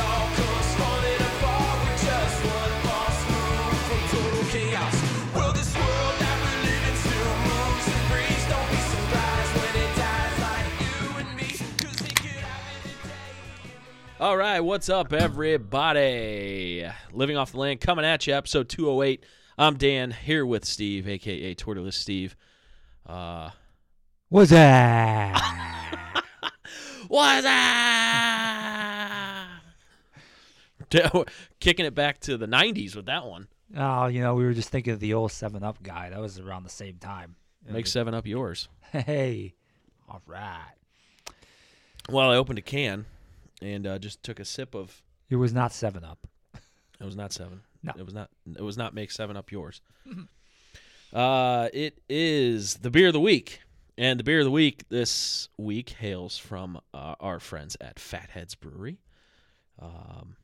all comes falling apart with just one false move from total chaos. Will this world that we live in still moves and breathes? Don't be surprised when it dies like you and me, 'cause it could happen today. All right, what's up, everybody? Living off the land, coming at you, episode 208. I'm Dan here with Steve, aka Tortoise Steve. Uh, What's that? what's up? Kicking it back to the 90s with that one. oh, you know, we were just thinking of the old Seven Up guy. That was around the same time. Make seven up yours. Hey, all right. Well, I opened a can and uh, just took a sip of. It was not Seven Up. It was not seven. No. it was not. It was not make seven up yours. uh, it is the beer of the week, and the beer of the week this week hails from uh, our friends at Fatheads Brewery, um,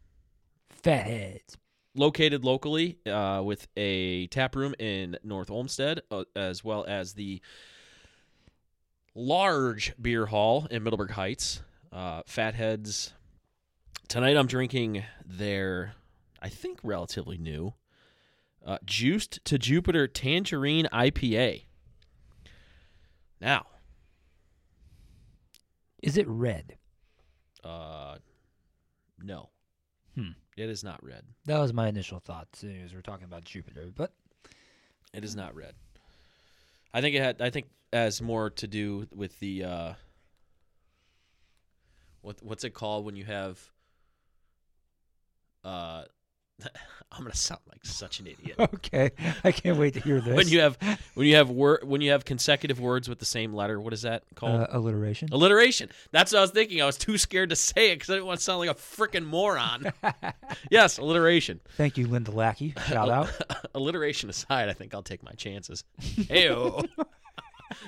Fatheads. located locally uh, with a tap room in North Olmsted, uh, as well as the large beer hall in Middleburg Heights. Uh, Fatheads. Tonight I'm drinking their, I think, relatively new, uh, Juiced to Jupiter Tangerine IPA. Now, Is it red? uh, no, Hmm. it is not red. That was my initial thought too, as we're talking about Jupiter. But It is not red. I think it had. I think has more to do with the. Uh, what what's it called when you have? Uh, I'm gonna sound like such an idiot. okay, I can't wait to hear this. when you have when you have word when you have consecutive words with the same letter, what is that called? uh, alliteration. Alliteration. That's what I was thinking. I was too scared to say it because I didn't want to sound like a freaking moron. yes, alliteration. Thank you, Linda Lackey. Shout out. alliteration aside, I think I'll take my chances. Heyo.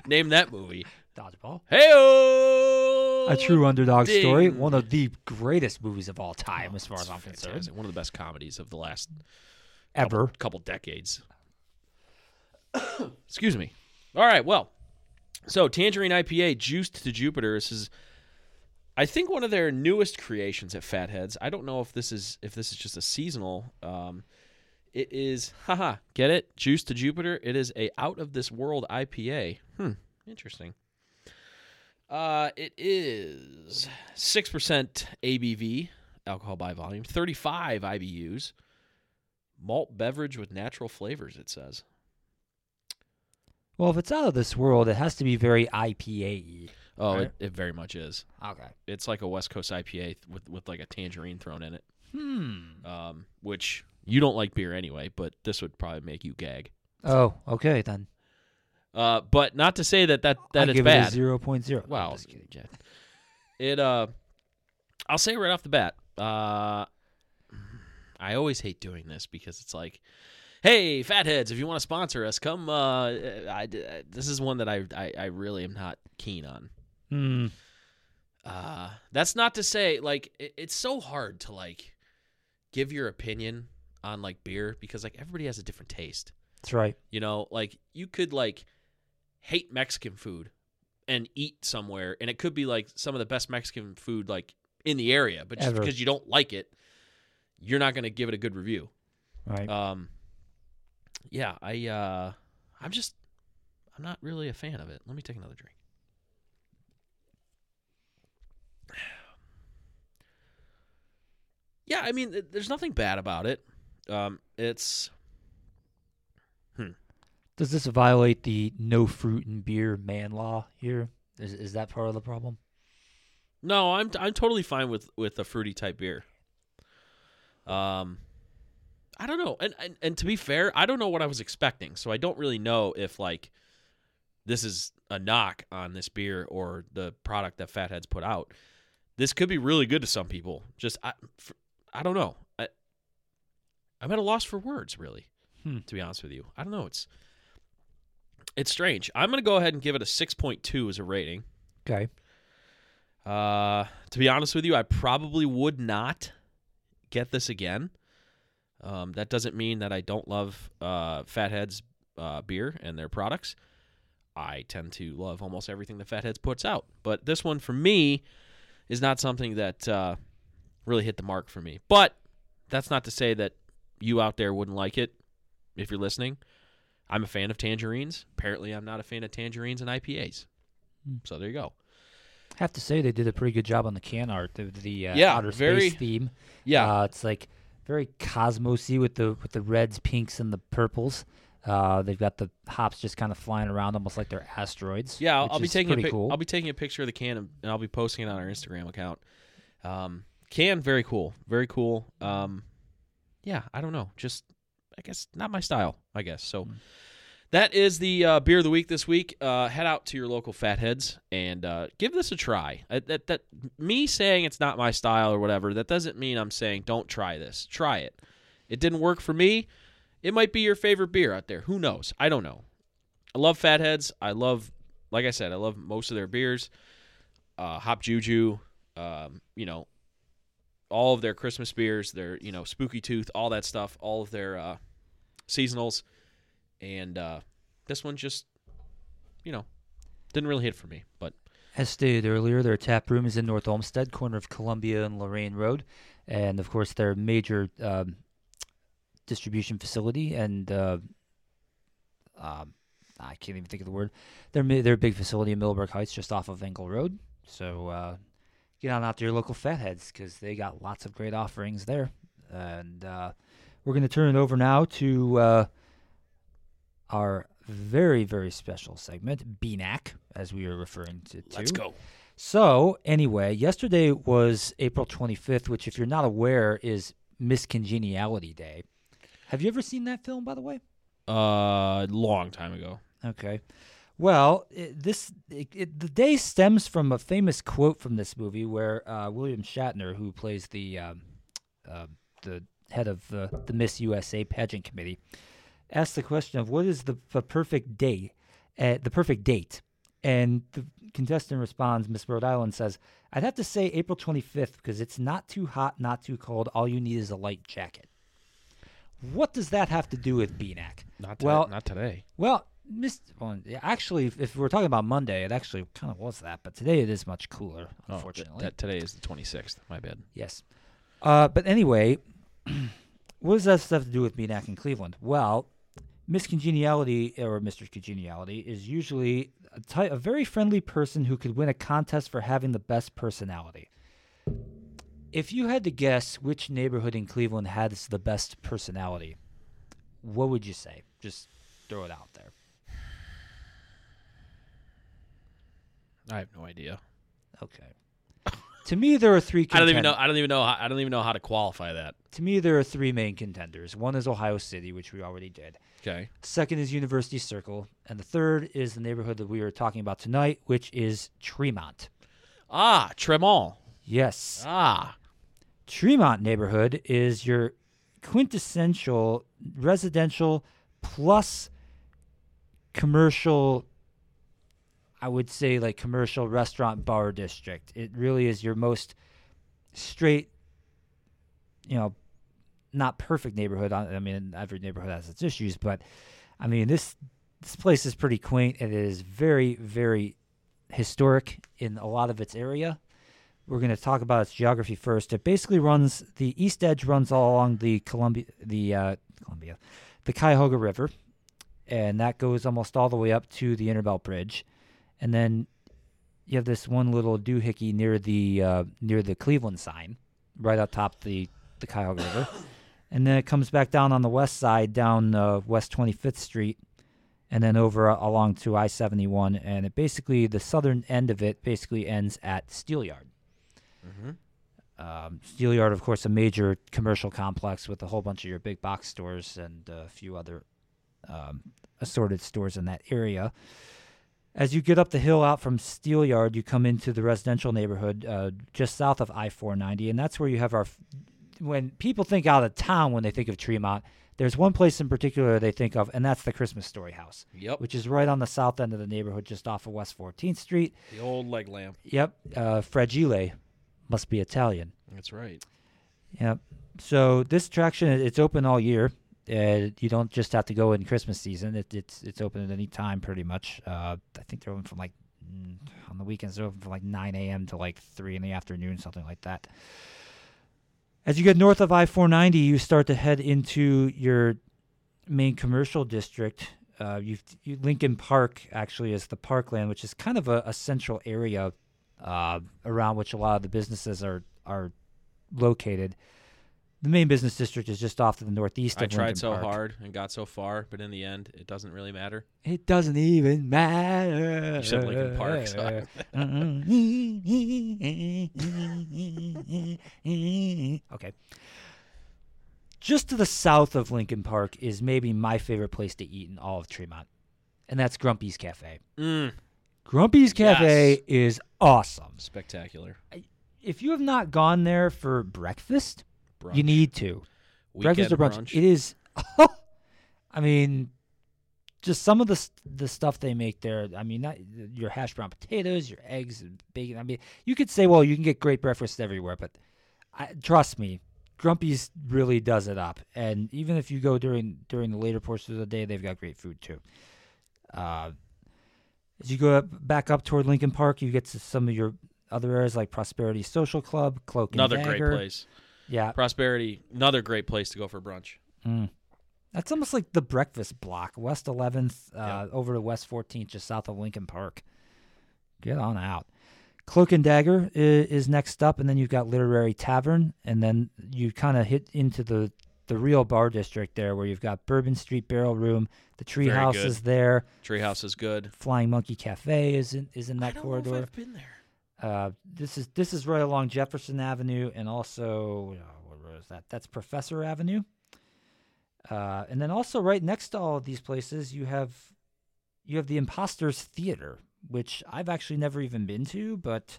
Name that movie. Dodgeball. Heyo. A true underdog story. One of the greatest movies of all time, Oh, as far as I'm concerned. One of the best comedies of the last Ever. couple decades. Excuse me. All right, well, so Tangerine IPA, juiced to Jupiter. This is, I think, one of their newest creations at Fatheads. I don't know if this is if this is just a seasonal. Um, it is, haha, get it? Juiced to Jupiter. It is a out of this world IPA. Hmm, interesting. Uh, it is six percent ABV, alcohol by volume, thirty-five IBUs malt beverage with natural flavors it says Well, if it's out of this world, it has to be very IPA. oh Right. it, it very much is Okay. it's like a west coast ipa with, with like a tangerine thrown in it Hmm. um, which you don't like beer anyway but this would probably make you gag Oh, okay then. Uh, but not to say that that, that I it's give bad it a zero point zero. wow I'm just kidding. yeah. it uh i'll say right off the bat uh i always hate doing this because it's like hey fatheads if you want to sponsor us come uh I, this is one that I, I i really am not keen on Hmm. Uh, that's not to say like it, it's so hard to like give your opinion on like beer because like everybody has a different taste. That's right. You know, like you could like hate Mexican food and eat somewhere and it could be like some of the best Mexican food like in the area, but just Ever. because you don't like it, you're not going to give it a good review. Right. Um yeah, I uh I'm just I'm not really a fan of it. Let me take another drink. Yeah, I mean, there's nothing bad about it. Um, it's Does this violate the no fruit and beer man law here? Is is that part of the problem? no, I'm I'm totally fine with with a fruity type beer. Um, I don't know, and, and and to be fair, I don't know what I was expecting, so I don't really know if like this is a knock on this beer or the product that Fatheads put out. This could be really good to some people. Just I I don't know. I, I'm at a loss for words, really. Hmm. To be honest with you, I don't know. It's it's strange. I'm gonna go ahead and give it a 6.2 as a rating. Okay. Uh, to be honest with you, I probably would not get this again. Um, that doesn't mean that I don't love uh, Fatheads uh, beer and their products. I tend to love almost everything that Fatheads puts out, but this one for me, is not something that uh, really hit the mark for me. But that's not to say that you out there wouldn't like it if you're listening. I'm a fan of tangerines. Apparently, I'm not a fan of tangerines and IPAs. Hmm. So there you go. have to say they did a pretty good job on the can art. The, the uh, Yeah, outer very- space theme. Yeah, uh, it's like very cosmosy with the with the reds, pinks, and the purples. Uh, they've got the hops just kind of flying around, almost like they're asteroids. yeah. I'll, I'll be taking a pic- cool. I'll be taking a picture of the can and and I'll be posting it on our Instagram account. Um, can very cool, very cool. Um, yeah, I don't know, just I guess not my style. I guess so. Hmm. That is the uh, beer of the week this week. Uh, head out to your local fatheads and uh, give this a try. Uh, that that me saying it's not my style or whatever that doesn't mean I'm saying don't try this. Try it. It didn't work for me. It might be your favorite beer out there. Who knows? I don't know. I love Fatheads. I love, like I said, I love most of their beers. Uh, Hop Juju, um, you know, all of their Christmas beers, their you know Spooky Tooth, all that stuff, all of their uh, seasonals, and uh, this one just, you know, didn't really hit for me. But As stated earlier, their tap room is in North Olmsted, corner of Columbia and Lorain Road, and of course their major um, distribution facility and uh, um, I can't even think of the word. Their their big facility in Middleburg Heights, just off of Engle Road. So uh, get on out to your local fatheads because they got lots of great offerings there. And uh, we're going to turn it over now to uh, our very very special segment, BNAC, as we are referring to. let's go. So, anyway, yesterday was April 25th, which, if you're not aware, is Miss Congeniality Day. Have you ever seen that film, by the way? Uh, long time ago. Okay. Well, it, this it, it, the day stems from a famous quote from this movie where uh, William Shatner, who plays the um, uh, the head of the, the Miss USA pageant committee, asked the question of what is the, the perfect day, uh, the perfect date, and the contestant responds, Miss Rhode Island says, "I'd have to say April 25th because it's not too hot, not too cold. All you need is a light jacket." What does that have to do with BNAC? Not Well- not today. Well, Miss, well, yeah, actually, if- if we're talking about Monday, it actually kind of was that, but today it is much cooler, Oh, th- unfortunately. today is the 26th. My bad. yes. Uh, but anyway, what does that stuff to do with BNAC in Cleveland? Well, Miss Congeniality or Mr. Congeniality is usually a, ty- a very friendly person who could win a contest for having the best personality. If you had to guess which neighborhood in Cleveland has the best personality, what would you say? Just throw it out there. I have no idea. Okay. to me, there are three. I don't even know. I don't even know. How, I don't even know how to qualify that. To me, there are three main contenders. One is Ohio City, which we already did. Okay. Second is University Circle, and the third is the neighborhood that we were talking about tonight, which is Tremont. Ah, Tremont. Yes, Ah, Tremont neighborhood is your quintessential residential plus commercial. I would say like commercial restaurant bar district. It really is your most straight, you know, not perfect neighborhood. I mean, every neighborhood has its issues, but I mean this this place is pretty quaint. and It is very very historic in a lot of its area. We're going to talk about its geography first. It basically runs the east edge runs all along the Columbia the uh, Columbia, the Cuyahoga River, and that goes almost all the way up to the Innerbelt Bridge, and then you have this one little doohickey near the uh, near the Cleveland sign, right up top the the Cuyahoga River, and then it comes back down on the west side, down uh, West Twenty Fifth Street, and then over uh, along to I seventy one, and it basically the southern end of it basically ends at Steelyard. Um, Steelyard, of course, a major commercial complex with a whole bunch of your big box stores and a few other um, assorted stores in that area. As you get up the hill out from Steelyard, you come into the residential neighborhood uh, just south of I 490, and that's where you have our. f- When people think out of town when they think of Tremont, there's one place in particular they think of, and that's the Christmas Story House, yep. which is right on the south end of the neighborhood, just off of West 14th Street. The old leg lamp. Yep, uh, Fragile must be Italian. That's right. Yep. So this attraction it's open all year. Uh, you don't just have to go in Christmas season. It, it's it's open at any time, pretty much. Uh, I think they're open from like Mm, On the weekends, they're open from like 9 a.m. to like 3 in the afternoon, something like that. As you get north of I 490, you start to head into your main commercial district. Uh, you Lincoln Park actually is the parkland, which is kind of a, a central area uh, around which a lot of the businesses are are located. The main business district is just off to the northeast. I tried Lincoln so Park. hard and got so far, but in the end, it doesn't really matter. It doesn't even matter. You said Lincoln Park, so okay. Just to the south of Lincoln Park is maybe my favorite place to eat in all of Tremont, and that's Grumpy's Cafe. Mm, Grumpy's Cafe Yes. is awesome. spectacular. If you have not gone there for breakfast, Brunch. you need to. breakfast or Weekend brunch. It is. I mean, just some of the the stuff they make there. I mean, not your hash brown potatoes, your eggs, and bacon. I mean, you could say, well, you can get great breakfast everywhere, but I, trust me, Grumpy's really does it up. And even if you go during during the later portions of the day, they've got great food too. Uh, as you go up, back up toward Lincoln Park, you get to some of your other areas like Prosperity Social Club, Cloak and Another Dagger. great place. Yeah, Prosperity, another great place to go for brunch. Mm. That's almost like the breakfast block, West 11th, uh, Yeah. over to West 14th, just south of Lincoln Park. Get on out. Cloak and Dagger is, is next up, and then you've got Literary Tavern, and then you kind of hit into the the real bar district there, where you've got Bourbon Street Barrel Room, the Treehouse is there, Treehouse is good. Flying Monkey Cafe is in is in I that don't know if corridor. I've been there. Uh, this is this is right along Jefferson Avenue, and also what is that? That's Professor Avenue. Uh, and then also right next to all of these places, you have you have the Imposters Theater, which I've actually never even been to, but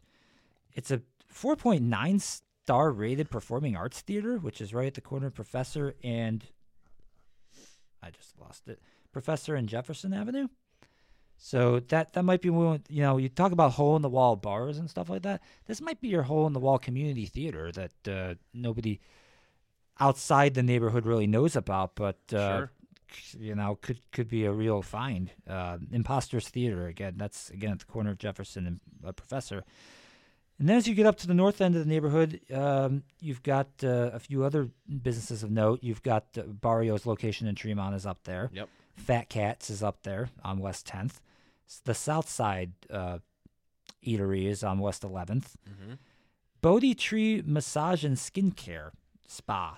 it's a 4.9 star rated performing arts theater, which is right at the corner of Professor and I just lost it. Professor and Jefferson Avenue. So that that might be one. You know, you talk about hole in the wall bars and stuff like that. This might be your hole in the wall community theater that uh, nobody outside the neighborhood really knows about, but uh, Sure. you know, could could be a real find. Uh, Imposters Theater again. That's again at the corner of Jefferson and uh, Professor. And then as you get up to the north end of the neighborhood, um, you've got uh, a few other businesses of note. You've got uh, Barrio's location in Tremont is up there. Yep. Fat Cats is up there on West 10th. The South Side uh, Eatery is on West 11th. hmm Bodhi Tree Massage and Skincare Spa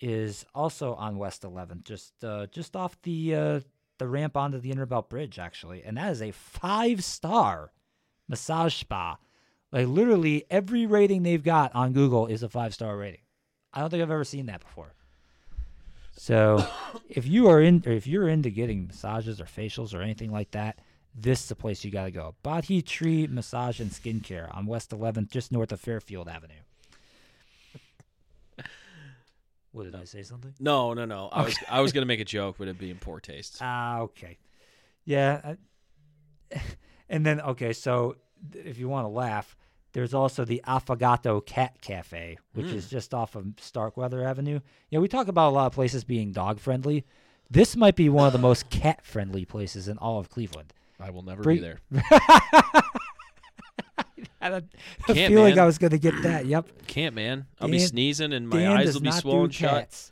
is also on West 11th, just uh, just off the uh, the ramp onto the Innerbelt Bridge, actually. And that is a five star massage spa. Like literally every rating they've got on Google is a five star rating. I don't think I've ever seen that before. So, if you are in, or if you're into getting massages or facials or anything like that, this is the place you got to go. Bodhi Tree Massage and Skincare on West 11th, just north of Fairfield Avenue. What did I say? Something? No, no, no. I was I was gonna make a joke, but it'd be in poor taste. Ah, okay. Yeah. And then, okay, so if you want to laugh, there's also the Affogato Cat Cafe, which is hmm. just off of Starkweather Avenue. Yeah, we talk about a lot of places being dog friendly. This might be one of the most cat friendly places in all of Cleveland. I will never Bring- be there. I had a, Can't, feeling man. I was going to get that. Yep. Can't, man. I'll be sneezing and my Dan eyes will be swollen shut.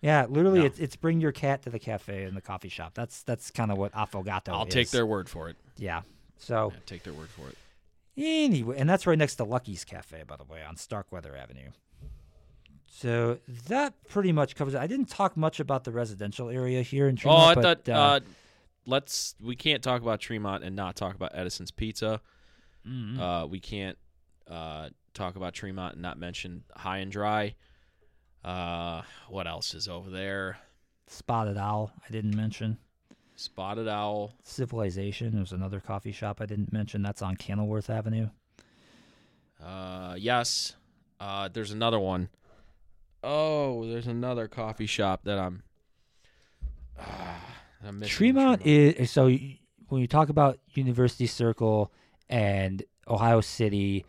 Yeah, literally, No. it's it's bring your cat to the cafe and the coffee shop. That's that's kind of what Affogato I'll is. take their word for it. Yeah. So Yeah, take their word for it. Anyway, and that's right next to Lucky's Cafe, by the way, on Starkweather Avenue. So that pretty much covers it. I didn't talk much about the residential area here in Tremont. Oh, I but, thought. uh, Uh, let's. We can't talk about Tremont and not talk about Edison's Pizza. mhm. Uh, we can't uh, talk about Tremont and not mention Hi and Dry. Uh, what else is over there? Spotted Owl, I didn't mention. Spotted Owl. Civilization was another coffee shop I didn't mention. That's on Kenilworth Avenue. Uh, yes. Uh, there's another one. Oh, there's another coffee shop that I'm. Uh, I'm missing. in Tremont is so when you talk about University Circle and Ohio City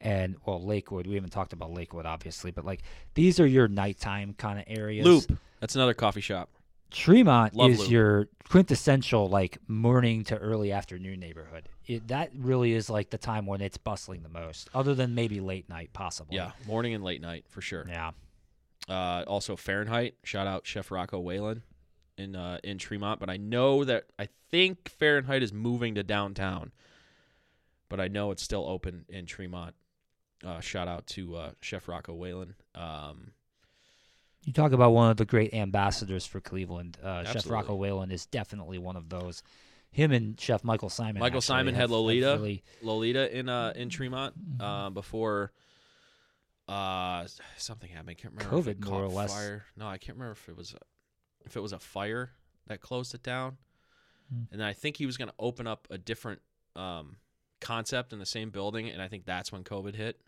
and well Lakewood, we haven't talked about Lakewood obviously, but like these are your nighttime kind of areas. Loop. That's another coffee shop. Tremont Love is Loop. your quintessential like morning to early afternoon neighborhood. It, that really is like the time when it's bustling the most, other than maybe late night, possibly. Yeah, morning and late night for sure. Yeah. Uh, also Fahrenheit. Shout out Chef Rocco Whalen in uh, in Tremont. But I know that I think Fahrenheit is moving to downtown. But I know it's still open in Tremont. Uh, shout out to uh, Chef Rocco Whalen. Um, You talk about one of the great ambassadors for Cleveland. Uh, Chef. Rocco Whalen is definitely one of those. Him and Chef Michael Symon. Michael Symon had Lolita. really- Lolita in uh, in Tremont uh, before uh, something happened. I can't remember. if it COVID, more or less. Fire. No, I can't remember if it was a, if it was a fire that closed it down. Hmm. And then I think he was going to open up a different um, concept in the same building, and I think that's when COVID hit,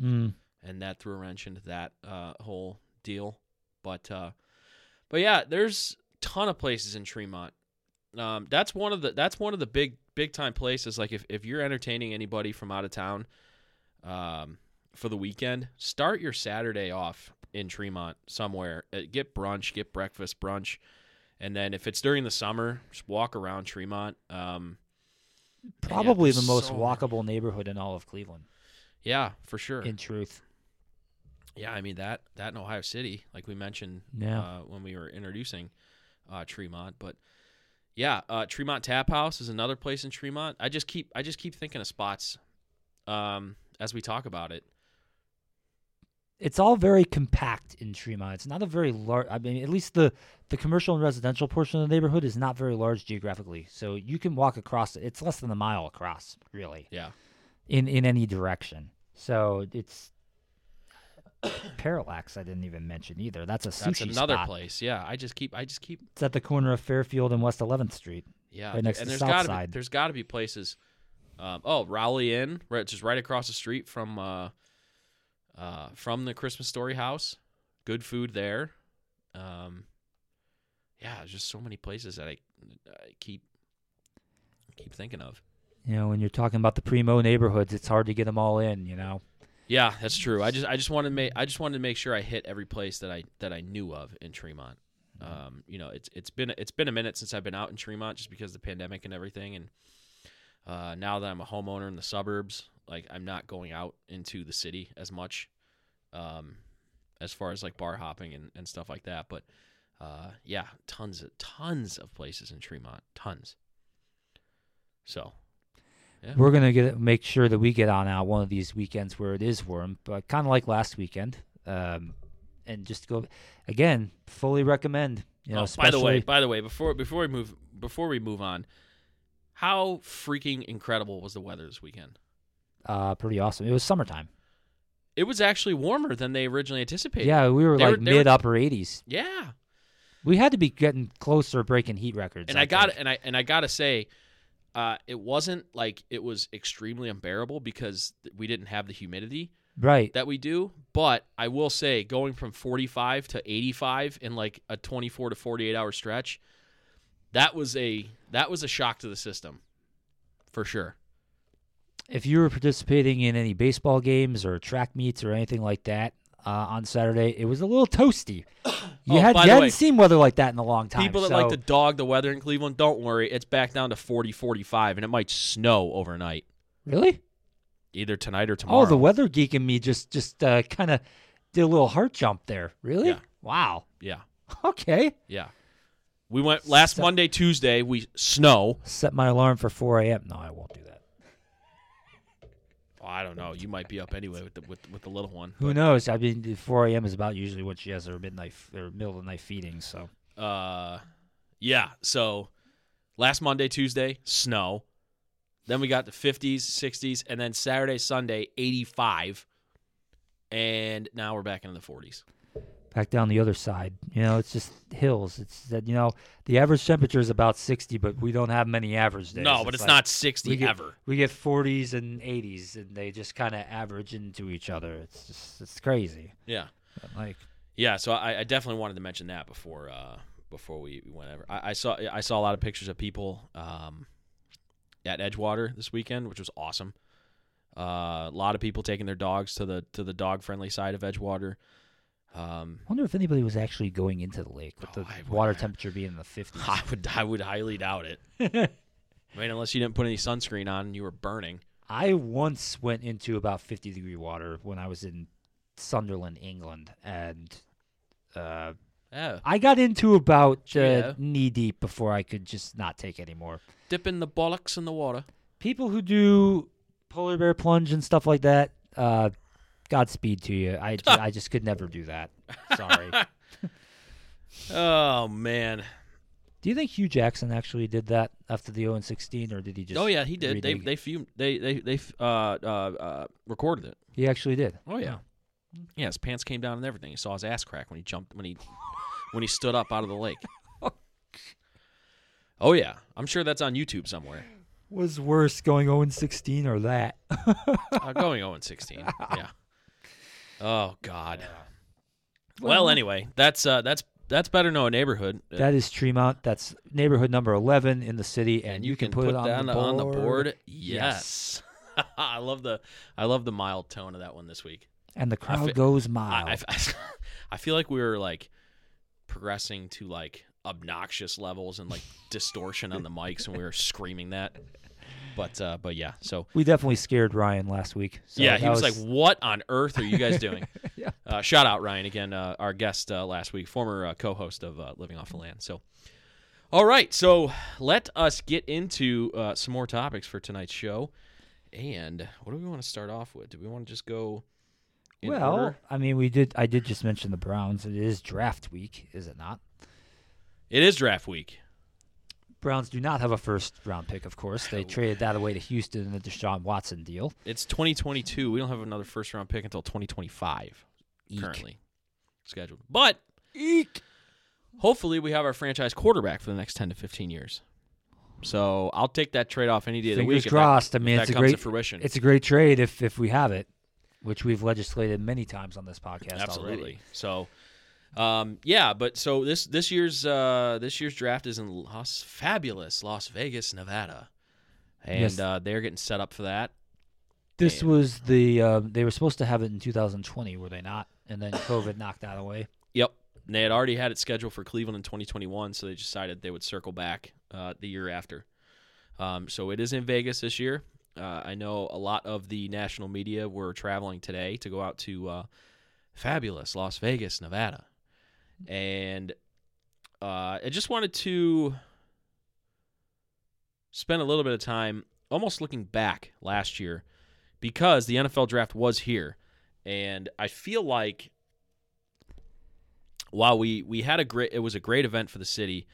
Mm. and that threw a wrench into that uh, whole deal. But uh, but yeah, there's a ton of places in Tremont. Um, that's one of the that's one of the big big time places. Like if, if you're entertaining anybody from out of town, um, for the weekend, start your Saturday off in Tremont somewhere. Uh, Get brunch, get breakfast, brunch, and then if it's during the summer, just walk around Tremont. Um, and yeah, Probably the most so walkable neighborhood in all of Cleveland. Yeah, for sure. In truth. Yeah, I mean that that in Ohio City, like we mentioned Yeah. uh, when we were introducing uh, Tremont, but yeah, uh, Tremont Tap House is another place in Tremont. I just keep I just keep thinking of spots um, as we talk about it. it's all very compact in Tremont. It's not a very large. I mean, at least the the commercial and residential portion of the neighborhood is not very large geographically. So you can walk across it. It's less than a mile across, really, Yeah, in in any direction. So it's Parallax. I didn't even mention either. That's a sushi that's another spot. place. Yeah, I just keep I just keep It's at the corner of Fairfield and West 11th Street. Yeah, right next and to there's Side. be there's got to be places. Um, oh, Rowley Inn, right, just right across the street from uh, uh, from the Christmas Story House. Good food there. Um, yeah, there's just so many places that I, I keep keep thinking of. You know, when you're talking about the primo neighborhoods, it's hard to get them all in. You know. Yeah, that's true. I just I just wanted to make I just wanted to make sure I hit every place that I that I knew of in Tremont. Um, you know, it's it's been it's been a minute since I've been out in Tremont just because of the pandemic and everything, and uh, now that I'm a homeowner in the suburbs, like I'm not going out into the city as much, um, as far as like bar hopping and, and stuff like that. But uh, yeah, tons of tons of places in Tremont, tons. So Yeah. We're gonna get make sure that we get on out one of these weekends where it is warm, but kind of like last weekend, um, and just go again. Fully recommend. You know, oh, by the way, by the way, before before we move before we move on, how freaking incredible was the weather this weekend? uh, pretty awesome. It was summertime. It was actually warmer than they originally anticipated. Yeah, we were They like were- mid upper 80s. yeah. We had to be getting closer, to breaking heat records. And I, got think. and I and I gotta say, uh, it wasn't like it was extremely unbearable because we didn't have the humidity right. that we do. But I will say, going from 45 to 85 in like a 24 to 48 hour stretch, that was a that was a shock to the system, for sure. if you were participating in any baseball games or track meets or anything like that uh, on Saturday, it was a little toasty. You Oh, had you hadn't way, seen weather like that in a long time. People that so- like to dog the weather in Cleveland, don't worry. It's back down to 40, 45, and it might snow overnight, really. either tonight or tomorrow. Oh, the weather geek in me just just uh, kind of did a little heart jump there. Really? Yeah. Wow. Yeah, Okay. yeah. We went last So- Monday, Tuesday. We snow. Set my alarm for 4 a.m. No, I won't do that. I don't know. You might be up anyway with the with, with the little one. Who knows? I mean, the 4 a.m. is about usually when she has her midnight or middle of the night feeding. So Uh, yeah. So last Monday, Tuesday, snow. Then we got the 50s, 60s, and then Saturday, Sunday, 85. And now we're back into the 40s. Back down the other side, you know, it's just hills. It's that you know the average temperature is about 60, but we don't have many average days. No, but it's like- not 60 we get, ever. We get 40s and 80s, and they just kind of average into each other. It's just it's crazy. Yeah. But, like Yeah, so I, I definitely wanted to mention that before uh, before we went ever. I, I saw I saw a lot of pictures of people um, at Edgewater this weekend, which was awesome. Uh, a lot of people taking their dogs to the to the dog friendly side of Edgewater. Um, I wonder if anybody was actually going into the lake with Oh, the would- water temperature being in the 50s. I would I would highly doubt it. I mean, unless you didn't put any sunscreen on and you were burning. I once went into about 50 degree water when I was in Sunderland, England, and uh, Yeah, I got into about uh, knee deep before I could just not take anymore. dipping the bollocks in the water. People who do polar bear plunge and stuff like that, uh, Godspeed to you. I, I just could never do that. Sorry. Oh man. do you think Hue Jackson actually did that after the 0 16, or did he just? oh yeah, he did. They renege- they fumed. They they they uh uh uh recorded it. He actually did. Oh yeah. Yeah, his pants came down and everything. He saw his ass crack when he jumped when he when he stood up out of the lake. Oh yeah, I'm sure that's on YouTube somewhere. Was worse going 0 16 or that? Uh, going 0 and 16. Yeah. Oh God. Well, anyway, that's uh that's that's better know a neighborhood. That is Tremont. That's neighborhood number 11 in the city, and, and you, can, put, it on, that the on the board. Yes. I love the I love the mild tone of that one this week. And the crowd fe- goes mild. I, I feel like we were like progressing to like obnoxious levels and like distortion on the mics and we were screaming that. But uh but yeah, so we definitely scared Ryan last week. So yeah, he that was, like, "What on earth are you guys doing?" Yeah. uh, shout out Ryan again, uh, our guest uh, last week, former uh, co-host of uh, Living Off the Land. So, all right, so let us get into uh, some more topics for tonight's show. And what do we want to start off with? Do we want to just go? Well, order? I mean, we did. I did just mention the Browns. It is draft week, is it not? it is draft week. Browns do not have a first round pick, of course. They traded that away to Houston in the Deshaun Watson deal. It's 2022. We don't have another first round pick until 2025 Eek. currently scheduled. But Eek. hopefully we have our franchise quarterback for the next 10 to 15 years. So I'll take that trade off any day of the Fingers week. if that- crossed. I mean, it's a great fruition. It's a great trade if if we have it, which we've legislated many times on this podcast Absolutely. already. So, um, yeah, but so this this year's uh, this year's draft is in Las fabulous Las Vegas, Nevada, and Yes. uh, they're getting set up for that. This And- was the uh, they were supposed to have it in 2020, were they not? And then COVID knocked that away. Yep. And they had already had it scheduled for Cleveland in 2021, so they decided they would circle back uh, the year after. Um, so it is in Vegas this year. Uh, I know a lot of the national media were traveling today to go out to uh, fabulous Las Vegas, Nevada. And uh, I just wanted to spend a little bit of time almost looking back last year because the NFL draft was here. And I feel like while we we had a great it was a great event for the city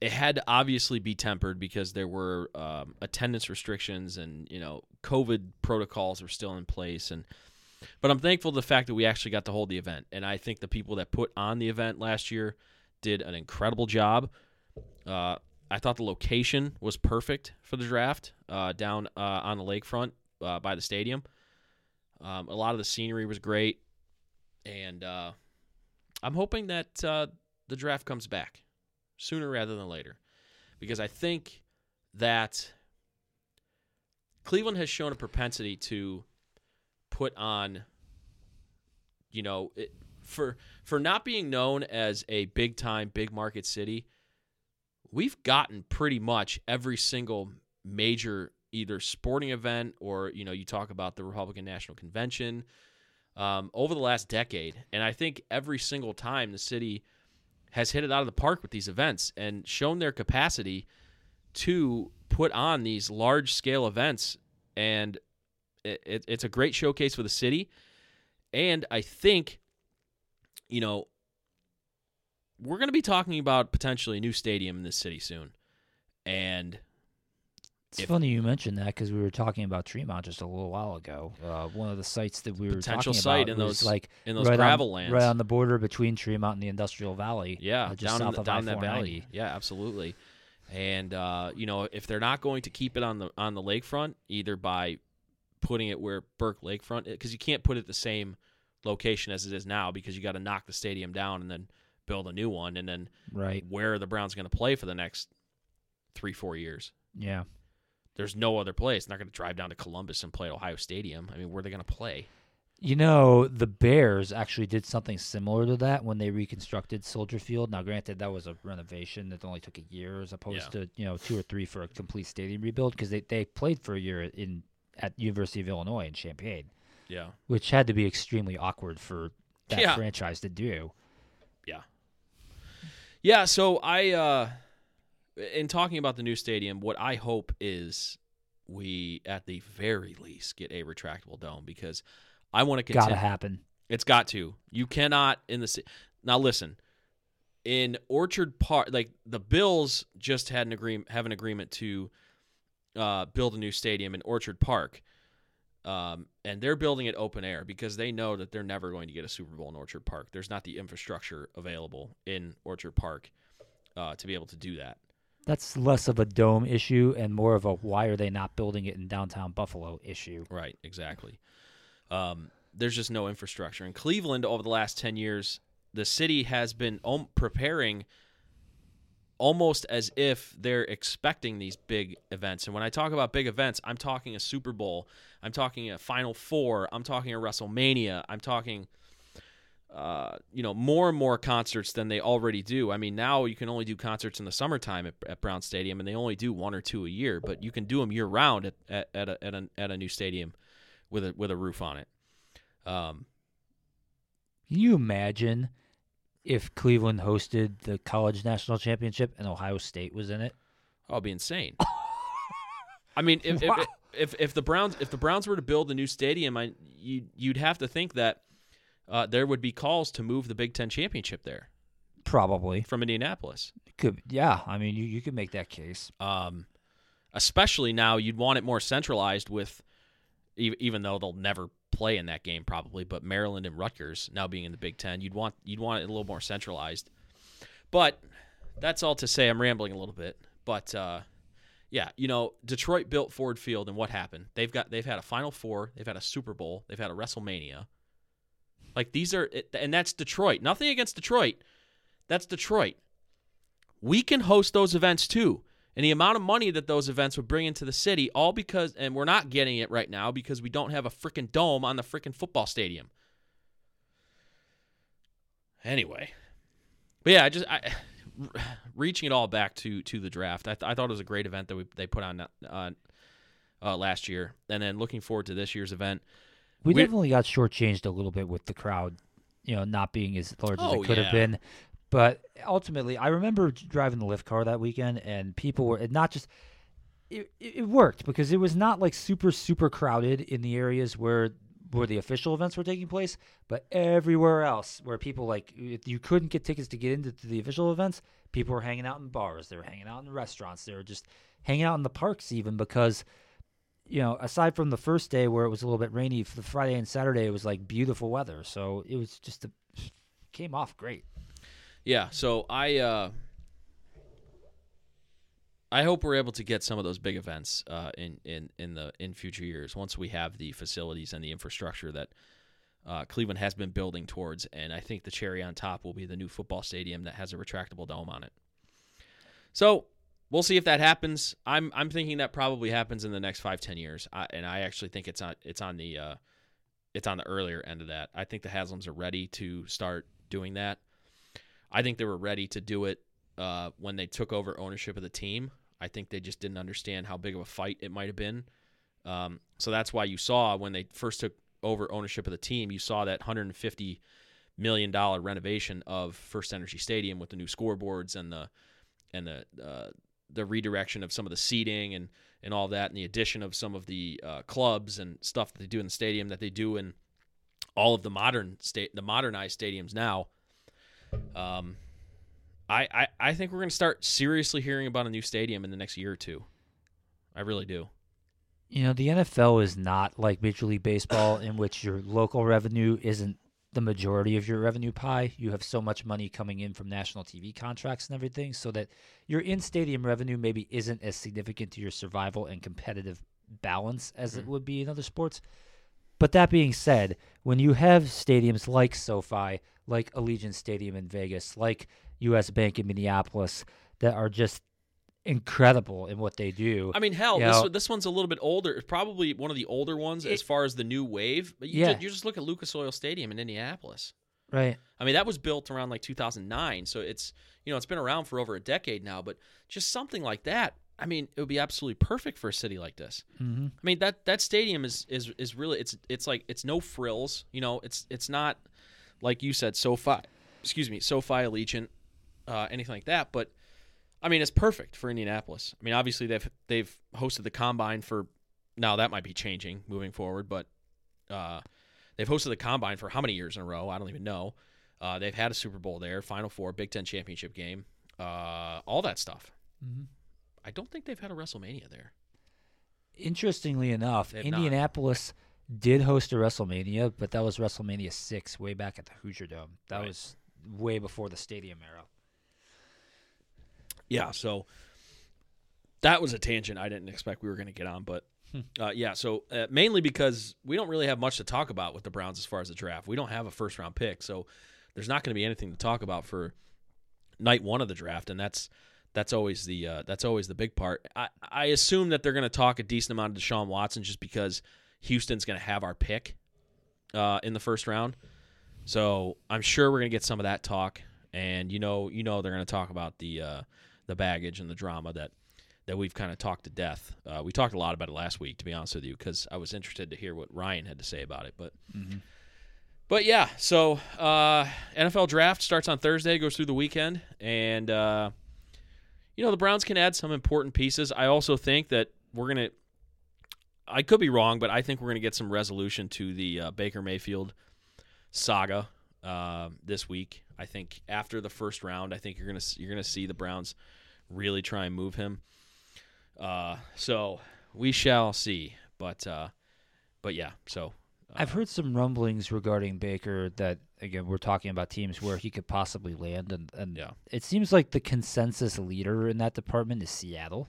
it had to obviously be tempered because there were um, attendance restrictions and you know covid protocols were still in place and but i'm thankful the fact that we actually got to hold the event. And i think the people that put on the event last year did an incredible job. Uh, i thought the location was perfect for the draft uh, down uh, on the lakefront uh, by the stadium. Um, a lot of the scenery was great. And uh, I'm hoping that uh, the draft comes back sooner rather than later. Because I think that Cleveland has shown a propensity to put on, you know, it, for for not being known as a big time, big market city. We've gotten pretty much every single major either sporting event or you know you talk about the Republican National Convention um, over the last decade. And I think every single time the city has hit it out of the park with these events and shown their capacity to put on these large scale events. And it, it, it's a great showcase for the city. And I think, you know, we're going to be talking about potentially a new stadium in this city soon. And It's If- funny you mentioned that because we were talking about Tremont just a little while ago. Uh, one of the sites that we were Potential talking site about in those- like in those right gravel on, lands. right on the border between Tremont and the Industrial Valley. Yeah, uh, just down in south the, of down that I-490. valley. Yeah, absolutely. And uh, you know, if they're not going to keep it on the on the lakefront, either by putting it where Burke Lakefront, because you can't put it the same location as it is now, because you got to knock the stadium down and then build a new one, and then Right. where are the Browns going to play for the next three four years? Yeah. There's no other place. They're not going to drive down to Columbus and play at Ohio Stadium. I mean, where are they going to play? You know, the Bears actually did something similar to that when they reconstructed Soldier Field. Now, granted, that was a renovation that only took a year as opposed Yeah. to you know two or three for a complete stadium rebuild because they, they played for a year in at University of Illinois in Champaign, Yeah. which had to be extremely awkward for that Yeah. franchise to do. Yeah. Yeah, so I uh in talking about the new stadium, what I hope is we at the very least get a retractable dome because I want to Gotta happen. it's got to. You cannot in the Now listen. In Orchard Park, like the Bills just had an agreement have an agreement to uh, build a new stadium in Orchard Park. Um, and they're building it open air because they know that they're never going to get a Super Bowl in Orchard Park. There's not the infrastructure available in Orchard Park uh, to be able to do that. That's less of a dome issue and more of a why are they not building it in downtown Buffalo issue. Right, exactly. Um, there's just no infrastructure. In Cleveland, over the last 10 years, the city has been om- preparing almost as if they're expecting these big events. And when I talk about big events, I'm talking a Super Bowl, I'm talking a Final Four, I'm talking a WrestleMania, I'm talking. Uh, you know, more and more concerts than they already do. I mean, now you can only do concerts in the summertime at, at Brown Stadium, and they only do one or two a year. But you can do them year round at, at, at, a, at, a, at a new stadium with a with a roof on it. Um, Can you imagine if Cleveland hosted the college national championship and Ohio State was in it? oh, it'd be insane. I mean, if, Wow. if, if if the Browns if the Browns were to build a new stadium, I you you'd have to think that uh, there would be calls to move the Big Ten championship there Probably. from Indianapolis. Could yeah, I mean you, you could make that case. Um, especially now, you'd want it more centralized with, even though they'll never play in that game probably, but Maryland and Rutgers now being in the Big Ten, you'd want you'd want it a little more centralized. But that's all to say. I'm rambling a little bit, but uh, yeah, you know, Detroit built Ford Field, and what happened? They've got they've had a Final Four, they've had a Super Bowl, they've had a WrestleMania. Like these are, and that's Detroit. Nothing against Detroit. That's Detroit. We can host those events too. And the amount of money that those events would bring into the city, all because, and we're not getting it right now because we don't have a freaking dome on the freaking football stadium. Anyway, but yeah, I just I, reaching it all back to to the draft. I, th- I thought it was a great event that we they put on uh, uh, last year, and then looking forward to this year's event. We, We- definitely got shortchanged a little bit with the crowd, you know, not being as large as Oh, it could yeah. have been. But ultimately, I remember driving the lift car that weekend, and people were not just. It, it worked because it was not like super super crowded in the areas where where the official events were taking place, but everywhere else where people like you couldn't get tickets to get into to the official events, people were hanging out in bars, they were hanging out in restaurants, they were just hanging out in the parks even because you know, aside from the first day where it was a little bit rainy, for the Friday and Saturday it was like beautiful weather. So it was just a came off great. Yeah, so I uh I hope we're able to get some of those big events uh, in in in the in future years once we have the facilities and the infrastructure that uh, Cleveland has been building towards, and I think the cherry on top will be the new football stadium that has a retractable dome on it. So we'll see if that happens. I'm I'm thinking that probably happens in the next five ten years, I, and I actually think it's on it's on the uh, it's on the earlier end of that. I think the Haslams are ready to start doing that. I think they were ready to do it uh, when they took over ownership of the team. I think they just didn't understand how big of a fight it might have been. Um, so that's why you saw when they first took over ownership of the team, you saw that 150 million dollar renovation of First Energy Stadium with the new scoreboards and the and the uh, the redirection of some of the seating and and all that, and the addition of some of the uh, clubs and stuff that they do in the stadium that they do in all of the modern state the modernized stadiums now. Um, I, I, I think we're going to start seriously hearing about a new stadium in the next year or two. I really do. You know, the NFL is not like Major League Baseball in which your local revenue isn't the majority of your revenue pie. You have so much money coming in from national TV contracts and everything, so that your in stadium revenue maybe isn't as significant to your survival and competitive balance as it would be in other sports. But that being said, when you have stadiums like SoFi, like Allegiant Stadium in Vegas, like US Bank in Minneapolis, that are just incredible in what they do. I mean, hell, this know- this one's a little bit older. It's probably one of the older ones as far as the new wave. But you, Yeah. ju- you just look at Lucas Oil Stadium in Indianapolis. right. I mean, that was built around like 2009, so it's you know it's been around for over a decade now. But just something like that, I mean, it would be absolutely perfect for a city like this. Mm-hmm. I mean that that stadium is is is really it's it's like it's no frills. You know, it's it's not like you said SoFi, excuse me, SoFi Allegiant, uh, anything like that. But I mean, it's perfect for Indianapolis. I mean, obviously they've they've hosted the combine for now that might be changing moving forward, but uh, they've hosted the combine for how many years in a row? I don't even know. Uh, they've had a Super Bowl there, Final Four, Big Ten championship game, uh, all that stuff. Mm-hmm. I don't think they've had a WrestleMania there. Interestingly enough, They've not. Indianapolis did host a WrestleMania, but that was WrestleMania six, way back at the Hoosier Dome. That Right. was way before the stadium era. Yeah, so that was a tangent I didn't expect we were going to get on, but uh, yeah, so uh, mainly because we don't really have much to talk about with the Browns as far as the draft. We don't have a first round pick, so there's not going to be anything to talk about for night one of the draft, and that's that's always the uh, that's always the big part. I, I assume that they're going to talk a decent amount of Deshaun Watson just because Houston's going to have our pick uh, in the first round. So I'm sure we're going to get some of that talk, and you know, you know, they're going to talk about the uh, the baggage and the drama that that we've kind of talked to death. Uh, we talked a lot about it last week, to be honest with you, because I was interested to hear what Ryan had to say about it. But but yeah, so uh, NFL draft starts on Thursday, goes through the weekend, and uh, you know the Browns can add some important pieces. I also think that we're gonna. I could be wrong, but I think we're gonna get some resolution to the uh, Baker Mayfield saga uh, this week. I think after the first round, I think you're gonna you're gonna see the Browns really try and move him. Uh, so we shall see, but uh, but yeah, so I've heard some rumblings regarding Baker that again we're talking about teams where he could possibly land, and, and Yeah. it seems like the consensus leader in that department is Seattle.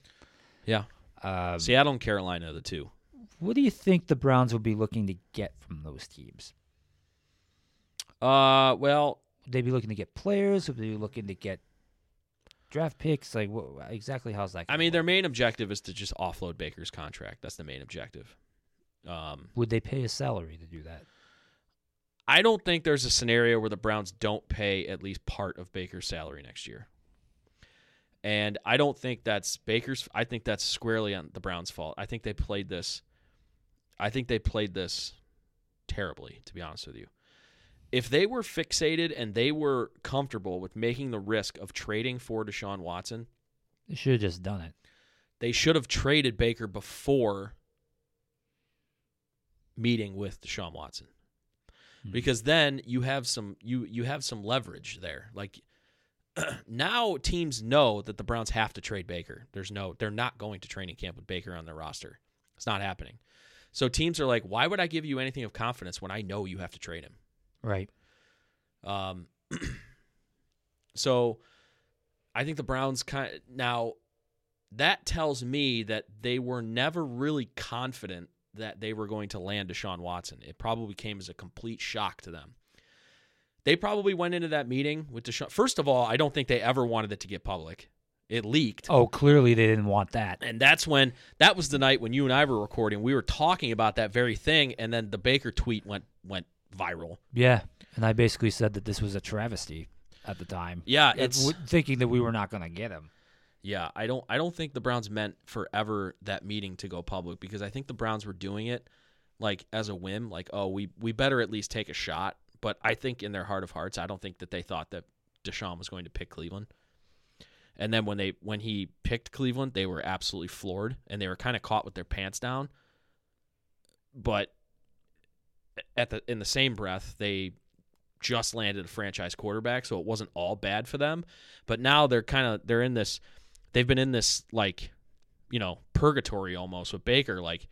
yeah, Um, Seattle and Carolina the two. what do you think the Browns will be looking to get from those teams? Uh, well, Would they be looking to get players? Would they be looking to get draft picks? Like, what exactly? How's that? I mean, work? their main objective is to just offload Baker's contract. That's the main objective. Um, would they pay a salary to do that? I don't think there's a scenario where the Browns don't pay at least part of Baker's salary next year. And I don't think that's Baker's I think that's squarely on the Browns' fault. I think they played this I think they played this terribly, to be honest with you. If they were fixated and they were comfortable with making the risk of trading for Deshaun Watson, They should have just done it. they should have traded Baker before meeting with Deshaun Watson. Hmm. Because then you have some you you have some leverage there. Like now teams know that the Browns have to trade Baker. There's no they're not going to training camp with Baker on their roster. It's not happening. So teams are like, why would I give you anything of confidence when I know you have to trade him? Right. Um, so I think the Browns kind now that tells me that they were never really confident that they were going to land Deshaun Watson. It probably came as a complete shock to them. They probably went into that meeting with Deshaun. First of all, I don't think they ever wanted it to get public. It leaked. Oh, clearly they didn't want that. And that's when that was the night when you and I were recording. We were talking about that very thing, and then the Baker tweet went went viral. Yeah, and I basically said that this was a travesty at the time. Yeah, it's thinking that we were not going to get him. Yeah, I don't I don't think the Browns meant forever that meeting to go public because I think the Browns were doing it like as a whim, like, oh, we we better at least take a shot. But I think in their heart of hearts, I don't think that they thought that Deshaun was going to pick Cleveland. And then when they when he picked Cleveland, they were absolutely floored and they were kind of caught with their pants down. But at the in the same breath, they just landed a franchise quarterback, so it wasn't all bad for them. But now they're kind of they're in this they've been in this like you know purgatory almost with Baker like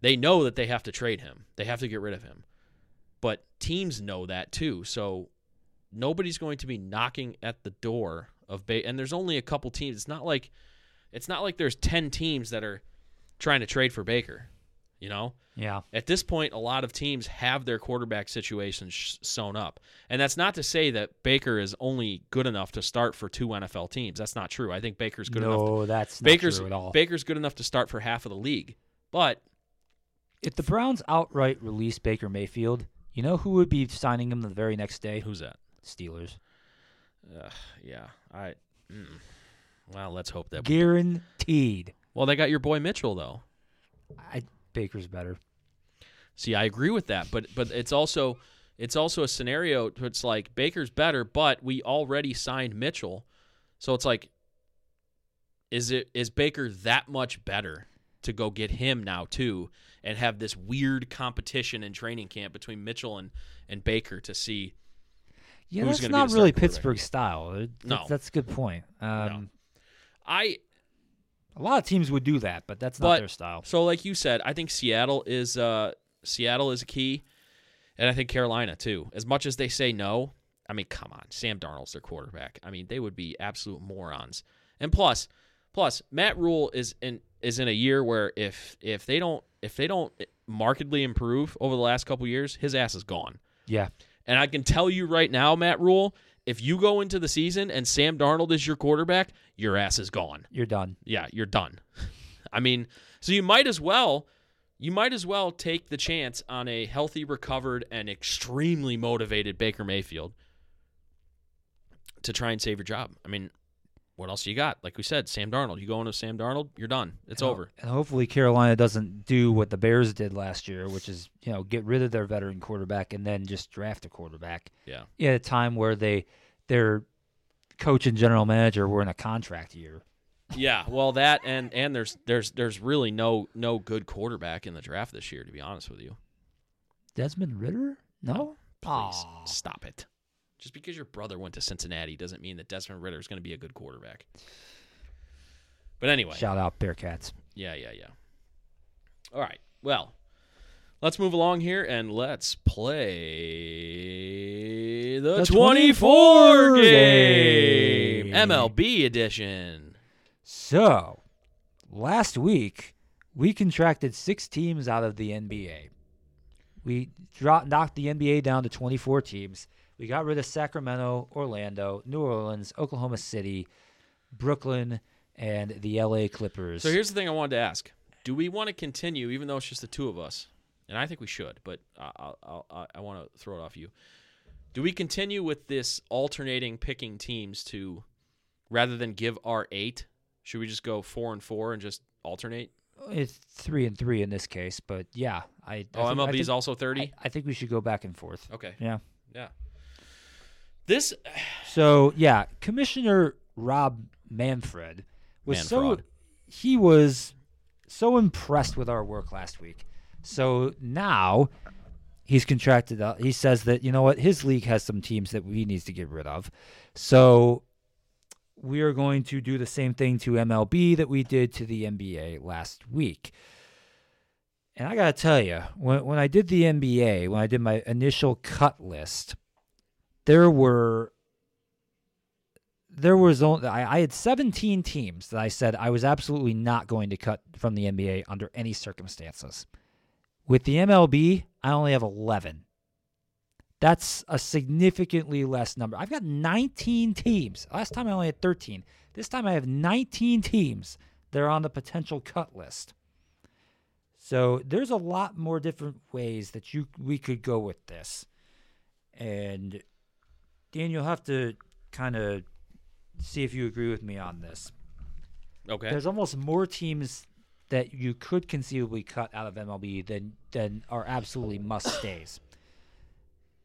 they know that they have to trade him. They have to get rid of him. But teams know that too. So nobody's going to be knocking at the door of Baker and there's only a couple teams. It's not like it's not like there's 10 teams that are trying to trade for Baker. You know, Yeah. at this point, a lot of teams have their quarterback situations sh- sewn up, and that's not to say that Baker is only good enough to start for two NFL teams. That's not true. I think Baker's good enough. no, that's not Baker's true at all. Baker's good enough to start for half of the league, but if the Browns outright release Baker Mayfield, you know who would be signing him the very next day? who's that? Steelers. Ugh, yeah, I. Mm. Well, let's hope that. Guaranteed. Well, they got your boy Mitchell though. I Baker's better. See, I agree with that, but but it's also it's also a scenario. It's like Baker's better, but we already signed Mitchell, so it's like, is it is Baker that much better to go get him now too, and have this weird competition in training camp between Mitchell and and Baker to see Yeah, that's not really? Pittsburgh style. That's, No. that's a good point. Um, I A lot of teams would do that, but that's not But- their style. So, like you said, I think Seattle is uh, Seattle is a key, and I think Carolina too. As much as they say no, I mean, come on, Sam Darnold's their quarterback. I mean, they would be absolute morons. And plus, plus Matt Rhule is in is in a year where if if they don't if they don't markedly improve over the last couple years, his ass is gone. Yeah. And I can tell you right now, Matt Rhule, if you go into the season and Sam Darnold is your quarterback, your ass is gone You're done. yeah, you're done. I mean, so you might as well you might as well take the chance on a healthy, recovered, and extremely motivated Baker Mayfield to try and save your job. I mean, what else you got? Like we said, Sam Darnold. You go into Sam Darnold, you're done. It's And over. And hopefully Carolina doesn't do what the Bears did last year, which is, you know, get rid of their veteran quarterback and then just draft a quarterback Yeah. at a time where they their coach and general manager were in a contract year. Yeah, well that and and there's there's there's really no no good quarterback in the draft this year to be honest with you. Desmond Ridder? No? Please Aw. stop it. Just because your brother went to Cincinnati doesn't mean that Desmond Ridder is going to be a good quarterback. But anyway, Shout out Bearcats. yeah, yeah, yeah. All right. Well, let's move along here and let's play the, The 24 24 game game. MLB edition. So, last week we contracted six teams out of the NBA. We dropped knocked the NBA down to 24 teams. We got rid of Sacramento, Orlando, New Orleans, Oklahoma City, Brooklyn, and the LA Clippers. So here's the thing I wanted to ask: Do we want to continue, even though it's just the two of us? And I think we should, but I, I'll, I'll, I want to throw it off you. Do we continue with this alternating picking teams to, rather than give our eight? Should we just go four and four and just alternate? it's three and three in this case, but yeah, I. I Oh, think- MLB is also thirty. I, I think we should go back and forth. Okay, Yeah. yeah. This So yeah, Commissioner Rob Manfred was so he was so impressed with our work last week. So now he's contracted. Uh, he says that you know what his league has some teams that he needs to get rid of. So we are going to do the same thing to MLB that we did to the NBA last week. And I gotta tell you, when when I did the NBA, when I did my initial cut list, there were there was only I, had 17 teams that I said I was absolutely not going to cut from the NBA under any circumstances. With the MLB, I only have 11. That's a significantly less number. I've got 19 teams. Last time I only had 13. This time I have 19 teams that are on the potential cut list. So there's a lot more different ways that you we could go with this. And Dan, you'll have to kind of see if you agree with me on this. okay. There's almost more teams that you could conceivably cut out of MLB than than are absolutely must stays.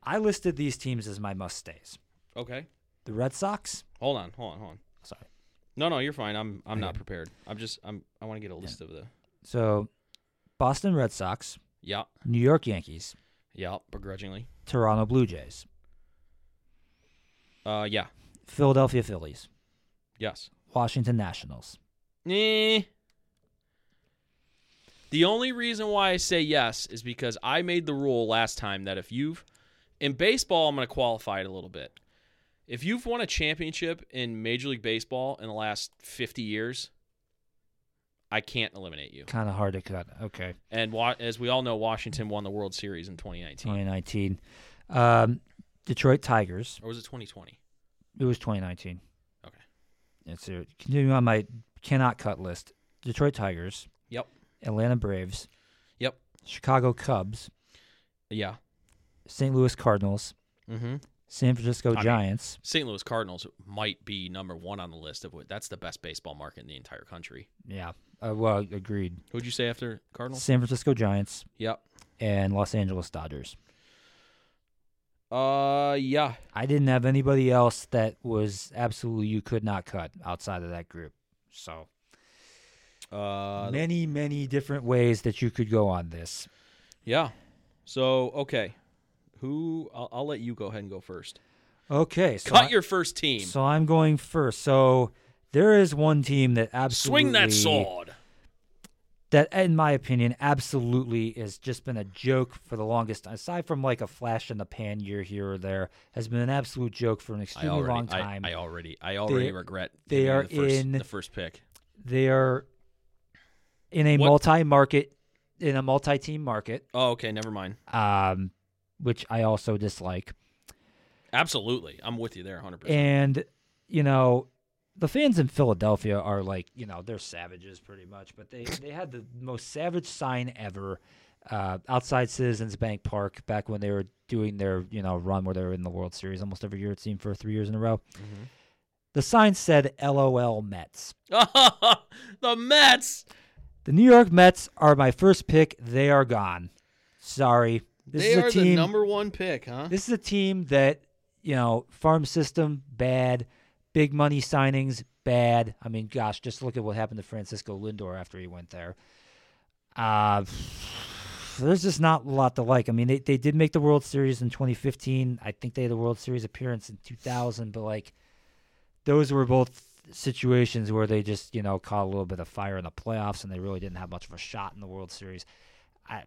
I listed these teams as my must stays. Okay. The Red Sox. Hold on. Hold on. Hold on. Sorry. No, no, you're fine. I'm I'm not prepared. I'm just I'm I want to get a list of the. So, Boston Red Sox, Yeah. New York Yankees, Yeah. Begrudgingly. Toronto Blue Jays, Uh. Yeah. Philadelphia Phillies, Yes. Washington Nationals. Eh. The only reason why I say yes is because I made the rule last time that if you've in baseball, I'm going to qualify it a little bit. If you've won a championship in Major League Baseball in the last 50 years, I can't eliminate you. Kind of hard to cut. Okay. And wa- as we all know, Washington won the World Series in 2019. 2019. Um, Detroit Tigers. Or was it 2020? It was 2019. Okay. It's a, continuing on my cannot cut list. Detroit Tigers, Yep. Atlanta Braves, Yep. Chicago Cubs, Yeah. St. Louis Cardinals, Mm-hmm. San Francisco mean- Giants. St. Louis Cardinals might be number one on the list of what that's the best baseball market in the entire country. yeah. Uh, well, agreed. Who'd you say after Cardinals? San Francisco Giants Yep. and Los Angeles Dodgers. Uh, yeah. I didn't have anybody else that was absolutely you could not cut outside of that group. So Uh, many, many different ways that you could go on this. yeah. So okay, who? I'll, I'll let you go ahead and go first. Okay, so Cut I- your first team. So I'm going first. So there is one team that absolutely Swing that sword. That, in my opinion, absolutely has just been a joke for the longest. time. Aside from like a flash in the pan year here or there, has been an absolute joke for an I extremely already, long time. I, already, I already They- regret. they are the first, in- the first pick. they are in a What- multi-market, in a multi-team market, Oh, okay. Never mind. um, which I also dislike. Absolutely, I'm with you there, 100. percent And you know, the fans in Philadelphia are like, you know, they're savages pretty much. But they they had the most savage sign ever uh, outside Citizens Bank Park back when they were doing their you know run where they were in the World Series almost every year it seemed for three years in a row. The sign said "LOL Mets." the Mets. The New York Mets are my first pick. They are gone. Sorry. This they is a are team. the number one pick, huh? This is a team that, you know, farm system, bad. Big money signings, bad. I mean, gosh, just look at what happened to Francisco Lindor after he went there. Uh, there's just not a lot to like. I mean, they, they did make the World Series in 2015. I think they had a World Series appearance in 2000, but like, those were both situations where they just, you know, caught a little bit of fire in the playoffs and they really didn't have much of a shot in the World Series. I,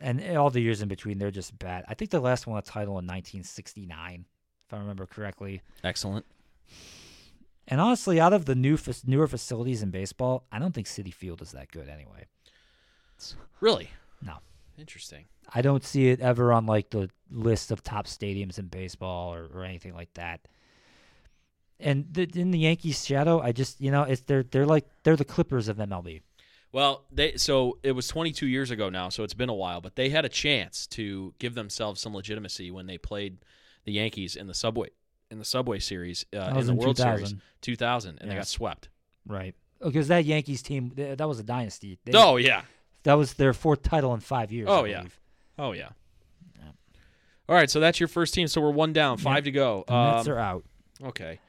and all the years in between, they're just bad. I think the last one a title in 1969, if I remember correctly. Excellent. And honestly, out of the new newer facilities in baseball, I don't think Citi Field is that good anyway. Really? No. Interesting. I don't see it ever on like the list of top stadiums in baseball or, or anything like that. And the, in the Yankees' shadow, I just you know it's they're they're like they're the Clippers of MLB. Well, they so it was 22 years ago now, so it's been a while, but they had a chance to give themselves some legitimacy when they played the Yankees in the Subway in the Subway Series uh, in the in World 2000. Series 2000 and they got swept. Right. Because that Yankees team th- that was a dynasty. They- Oh yeah. that was their fourth title in five years. Oh, I yeah. believe. Oh yeah. All right, so that's your first team. So we're one down, five to go. The Mets Um, are out. okay.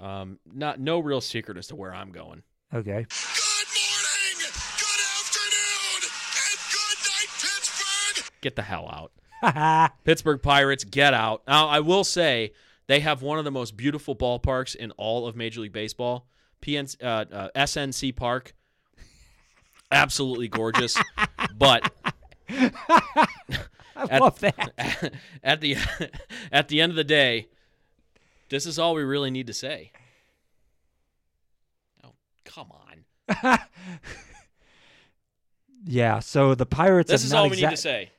Um, not no real secret as to where I'm going. Okay. Good morning, good afternoon, and good night, Pittsburgh. Get the hell out. Pittsburgh Pirates, get out. Now, I will say they have one of the most beautiful ballparks in all of Major League Baseball. PN, uh, uh, PNC Park, absolutely gorgeous. but I At- love that. at the at the end of the day, this is all we really need to say. Oh, come on. Yeah. So the Pirates. This is all we need to say.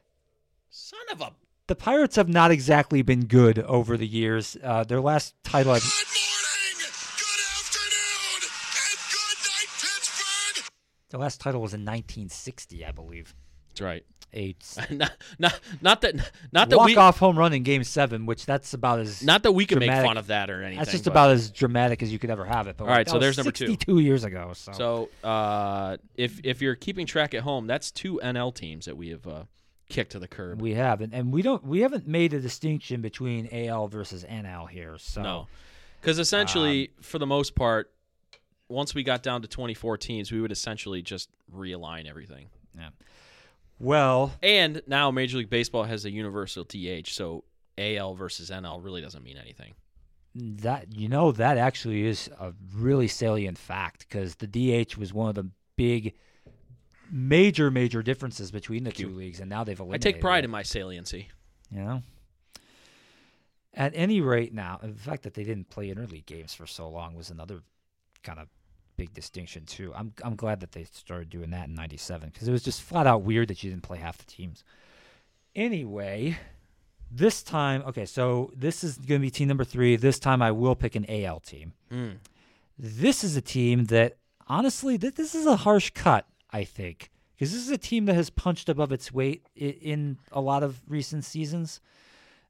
Son of a The Pirates have not exactly been good over the years. Uh, their last title. Good morning, good afternoon, and good night, Pittsburgh. Their last title was in 1960, I believe. That's right. A not, not not that not that walk we off home run in Game Seven, which that's about as not that we can make fun of that or anything. that's just but- about as dramatic as you could ever have it. But All like, right, so there's number two. 62 years ago. So, So uh, if if you're keeping track at home, that's two NL teams that we have uh, kicked to the curb. we have, and, and we don't, we haven't made a distinction between AL versus NL here. So no, because essentially, Um, for the most part, once we got down to 24 teams, we would essentially just realign everything. Yeah. Well, And now Major League Baseball has a universal DH, so AL versus NL really doesn't mean anything. That you know that actually is a really salient fact because the DH was one of the big, major major differences between the two leagues, and now they've eliminated. I eliminated. take pride in my saliency. you know. At any rate, now the fact that they didn't play interleague games for so long was another kind of big distinction too. I'm I'm glad that they started doing that in '97 because it was just flat out weird that you didn't play half the teams. Anyway, this time, okay, so this is going to be team number three. This time, I will pick an AL team. Mm. This is a team that honestly, th- this is a harsh cut. I think because this is a team that has punched above its weight in, a lot of recent seasons.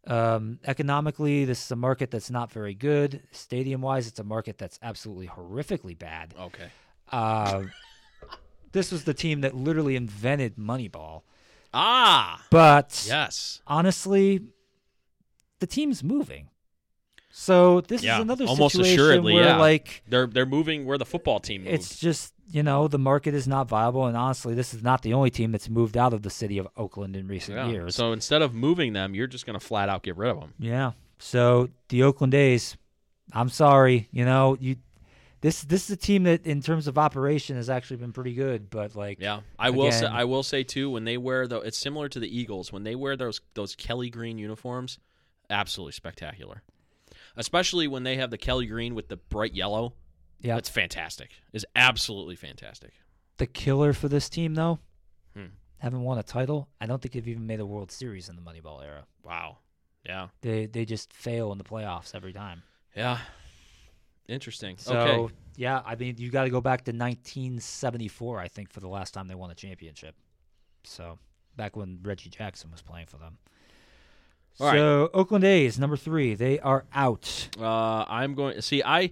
Um, economically, this is a market that's not very good. Stadium wise, it's a market that's absolutely horrifically bad. Okay. Uh, this was the team that literally invented Moneyball. Ah. But Yes. honestly, the team's moving. So this Yeah, is another almost situation assuredly, where yeah. like They're they're moving where the football team moved. it's just you know the market is not viable, and honestly, this is not the only team that's moved out of the city of Oakland in recent Yeah. years. So instead of moving them, you're just going to flat out get rid of them. Yeah. So the Oakland A's, I'm sorry, you know, you this this is a team that in terms of operation has actually been pretty good, but like Yeah, I will say. I will say too. When they wear though, it's similar to the Eagles. When they wear those those Kelly green uniforms, absolutely spectacular. Especially when they have the Kelly green with the bright yellow. Yeah, It's fantastic. It's absolutely fantastic. the killer for this team though. Hmm. Haven't won a title. I don't think they've even made a World Series in the Moneyball era. Wow. Yeah. They they just fail in the playoffs every time. Yeah. Interesting. So okay. yeah, I mean you got to go back to 1974, I think, for the last time they won a championship. So back when Reggie Jackson was playing for them. All right. so Oakland A's number three, they are out. Uh, I'm going. to See, I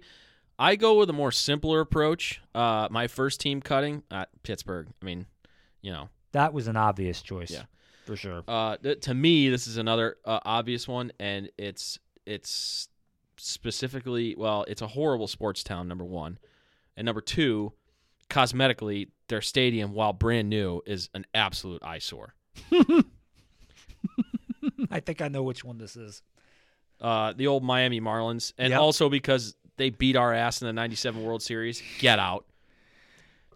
I go with a more simpler approach. Uh, my first team cutting at Pittsburgh. I mean, you know, That was an obvious choice. Yeah. for sure. Uh, th- to me, this is another uh, obvious one, and it's it's specifically well, it's a horrible sports town. Number one, and number two, cosmetically, their stadium, while brand new, is an absolute eyesore. I think I know which one this is. Uh, the old Miami Marlins, and Yep. also because they beat our ass in the '97 World Series. Get out.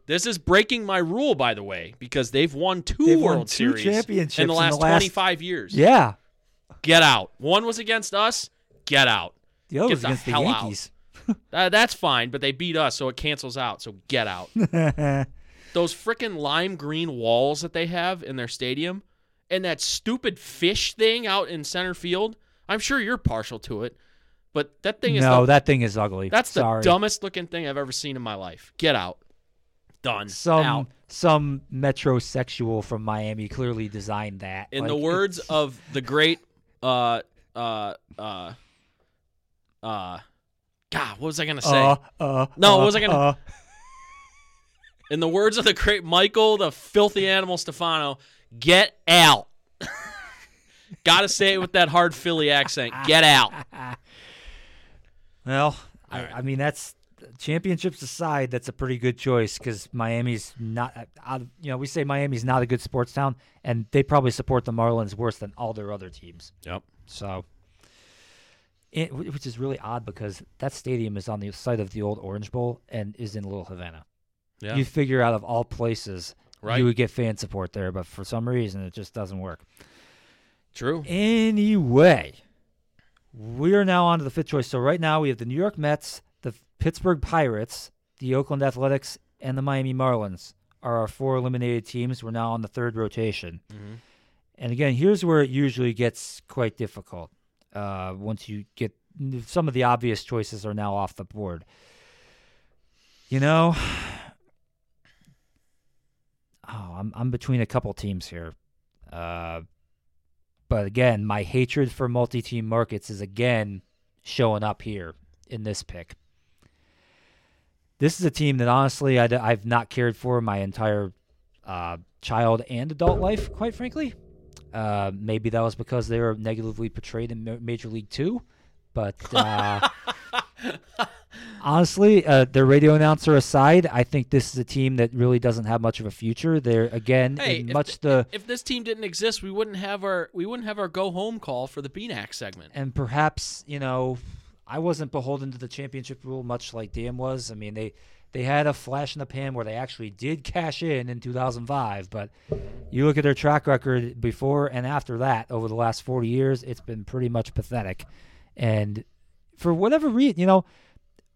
This is breaking my rule, by the way, because they've won 2 They've won World two Series championships in the in last the last- 25 years. Yeah, Get out. One was against us. Get out. the other Get was the against the. Yankees. Uh, that's fine, but they beat us, so it cancels out. So get out. Those freaking lime green walls that they have in their stadium, and that stupid fish thing out in center field. I'm sure you're partial to it, but that thing is no, the, that thing is ugly. that's Sorry. the dumbest looking thing I've ever seen in my life. Get out. Done. Some out. some metrosexual from Miami clearly designed that. In Like, the words it's- of the great uh uh uh uh God, what was I gonna say? uh, uh, No, uh, what was I gonna- uh, In the words of the great Michael, the filthy animal Stefano, get out. Gotta say it with that hard Philly accent. Get out. Well, right. I mean that's championships aside, that's a pretty good choice because Miami's not. uh, out of- You know, we say Miami's not a good sports town, and they probably support the Marlins worse than all their other teams. Yep. So, it, which is really odd because that stadium is on the site of the old Orange Bowl and is in Little Havana. Yeah. You figure out of all places Right. you would get fan support there, but for some reason it just doesn't work. True. Anyway, we are now on to the fifth choice. So right now we have the New York Mets, the Pittsburgh Pirates, the Oakland Athletics, and the Miami Marlins are our four eliminated teams. We're now on the third rotation. Mhm. And again, here's where it usually gets quite difficult. Uh, once you get some of the obvious choices are now off the board. You know, oh, I'm I'm between a couple teams here. Uh, but again, my hatred for multi-team markets is again showing up here in this pick. This is a team that honestly I've not cared for my entire uh, child and adult life, quite frankly. Uh, maybe that was because they were negatively portrayed in Major League Two, but uh, honestly, uh, their radio announcer aside, I think this is a team that really doesn't have much of a future. They're again Hey, in much the if this team didn't exist, we wouldn't have our we wouldn't have our go home call for the BNAC segment. and perhaps you know I wasn't beholden to the championship rule much like Dan was. I mean they they had a flash in the pan where they actually did cash in in 2005, but you look at their track record before and after that over the last 40 years, it's been pretty much pathetic. And for whatever reason, you know,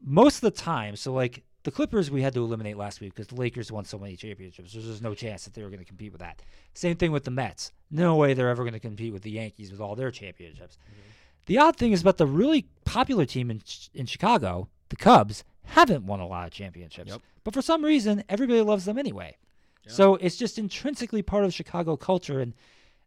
most of the time, so like the Clippers we had to eliminate last week because the Lakers won so many championships. There's just no chance that they were going to compete with that. Same thing with the Mets. No way they're ever going to compete with the Yankees with all their championships. Mm-hmm. The odd thing is about the really popular team in in Chicago, the Cubs, haven't won a lot of championships. Yep. But for some reason, everybody loves them anyway. So it's just intrinsically part of Chicago culture, and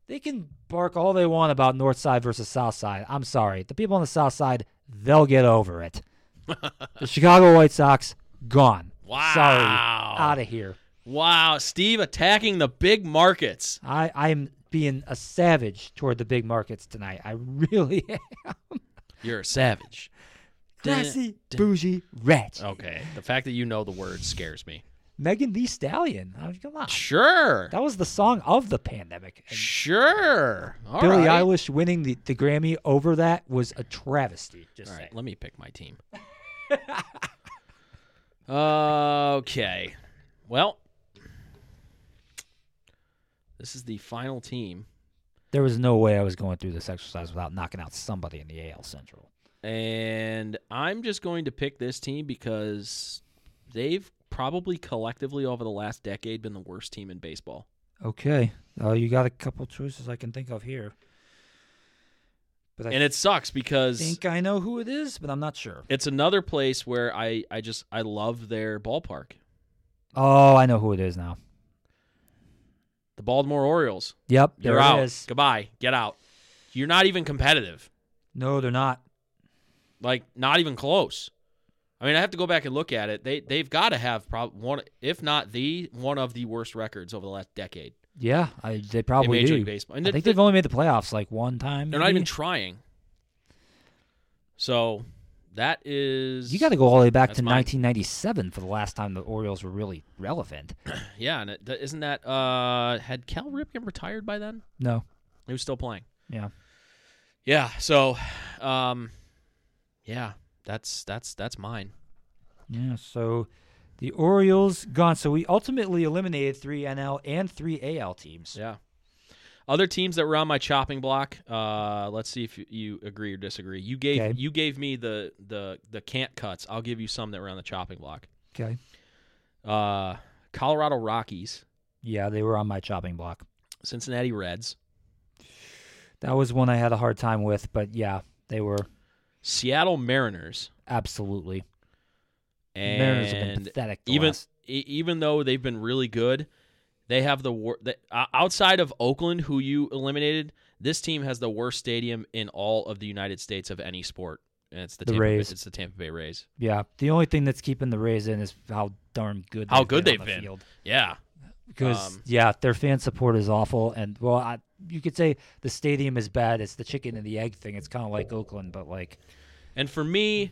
they can bark all they want about North Side versus South Side. I'm sorry, the people on the South Side, they'll get over it. the Chicago White Sox gone. Sorry, Wow. out of here. Wow, Steve attacking the big markets. I I'm being a savage toward the big markets tonight. I really am. You're a savage. Classy, bougie, rich. Okay, the fact that you know the word scares me. Megan Thee Stallion. I mean, come on. Sure. That was the song of the pandemic. And Sure. All Billie right. Eilish winning the, the Grammy over that was a travesty. Just All saying. let me pick my team. okay. Well, this is the final team, There was no way I was going through this exercise without knocking out somebody in the AL Central. and I'm just going to pick this team because they've probably collectively over the last decade been the worst team in baseball. Okay. Uh, you got a couple choices I can think of here. But I And it sucks because I think I know who it is, but I'm not sure. it's another place where I, I just I love their ballpark. Oh, I know who it is now. The Baltimore Orioles. Yep, there You're out. is. Goodbye. Get out. You're not even competitive. No, they're not. Like not even close. I mean, I have to go back and look at it. They they've got to have prob- one, if not the one of the worst records over the last decade Yeah, I, they in probably Major do. League Baseball. And I they- think they've only made the playoffs like one time. they're not even trying. So that is You got to go all the way back to mine. 1997 for the last time the Orioles were really relevant. yeah. And it, isn't that uh had Cal Ripken retired by then? No. He was still playing. Yeah. Yeah. So, um, yeah. That's that's that's mine. Yeah. So the Orioles gone. So we ultimately eliminated three NL and three AL teams. Yeah. Other teams that were on my chopping block. Uh, let's see if you, agree or disagree. You gave Okay. you gave me the the the can't cuts. I'll give you some that were on the chopping block. Okay. Uh, Colorado Rockies, Yeah, they were on my chopping block. Cincinnati Reds, That was one I had a hard time with, but yeah, they were Seattle Mariners, absolutely. and Mariners have been pathetic. The even last- even though they've been really good, they have the wor- the, uh, outside of Oakland, who you eliminated. This team has the worst stadium in all of the United States of any sport, and it's the, The Tampa Rays. It's the Tampa Bay Rays. yeah, the only thing that's keeping the Rays in is how darn good How they've good been they've the been. field. Yeah, Because Um, yeah, their fan support is awful, and well, I, you could say the stadium is bad. It's the chicken and the egg thing. It's kind of like Oakland, but like and for me,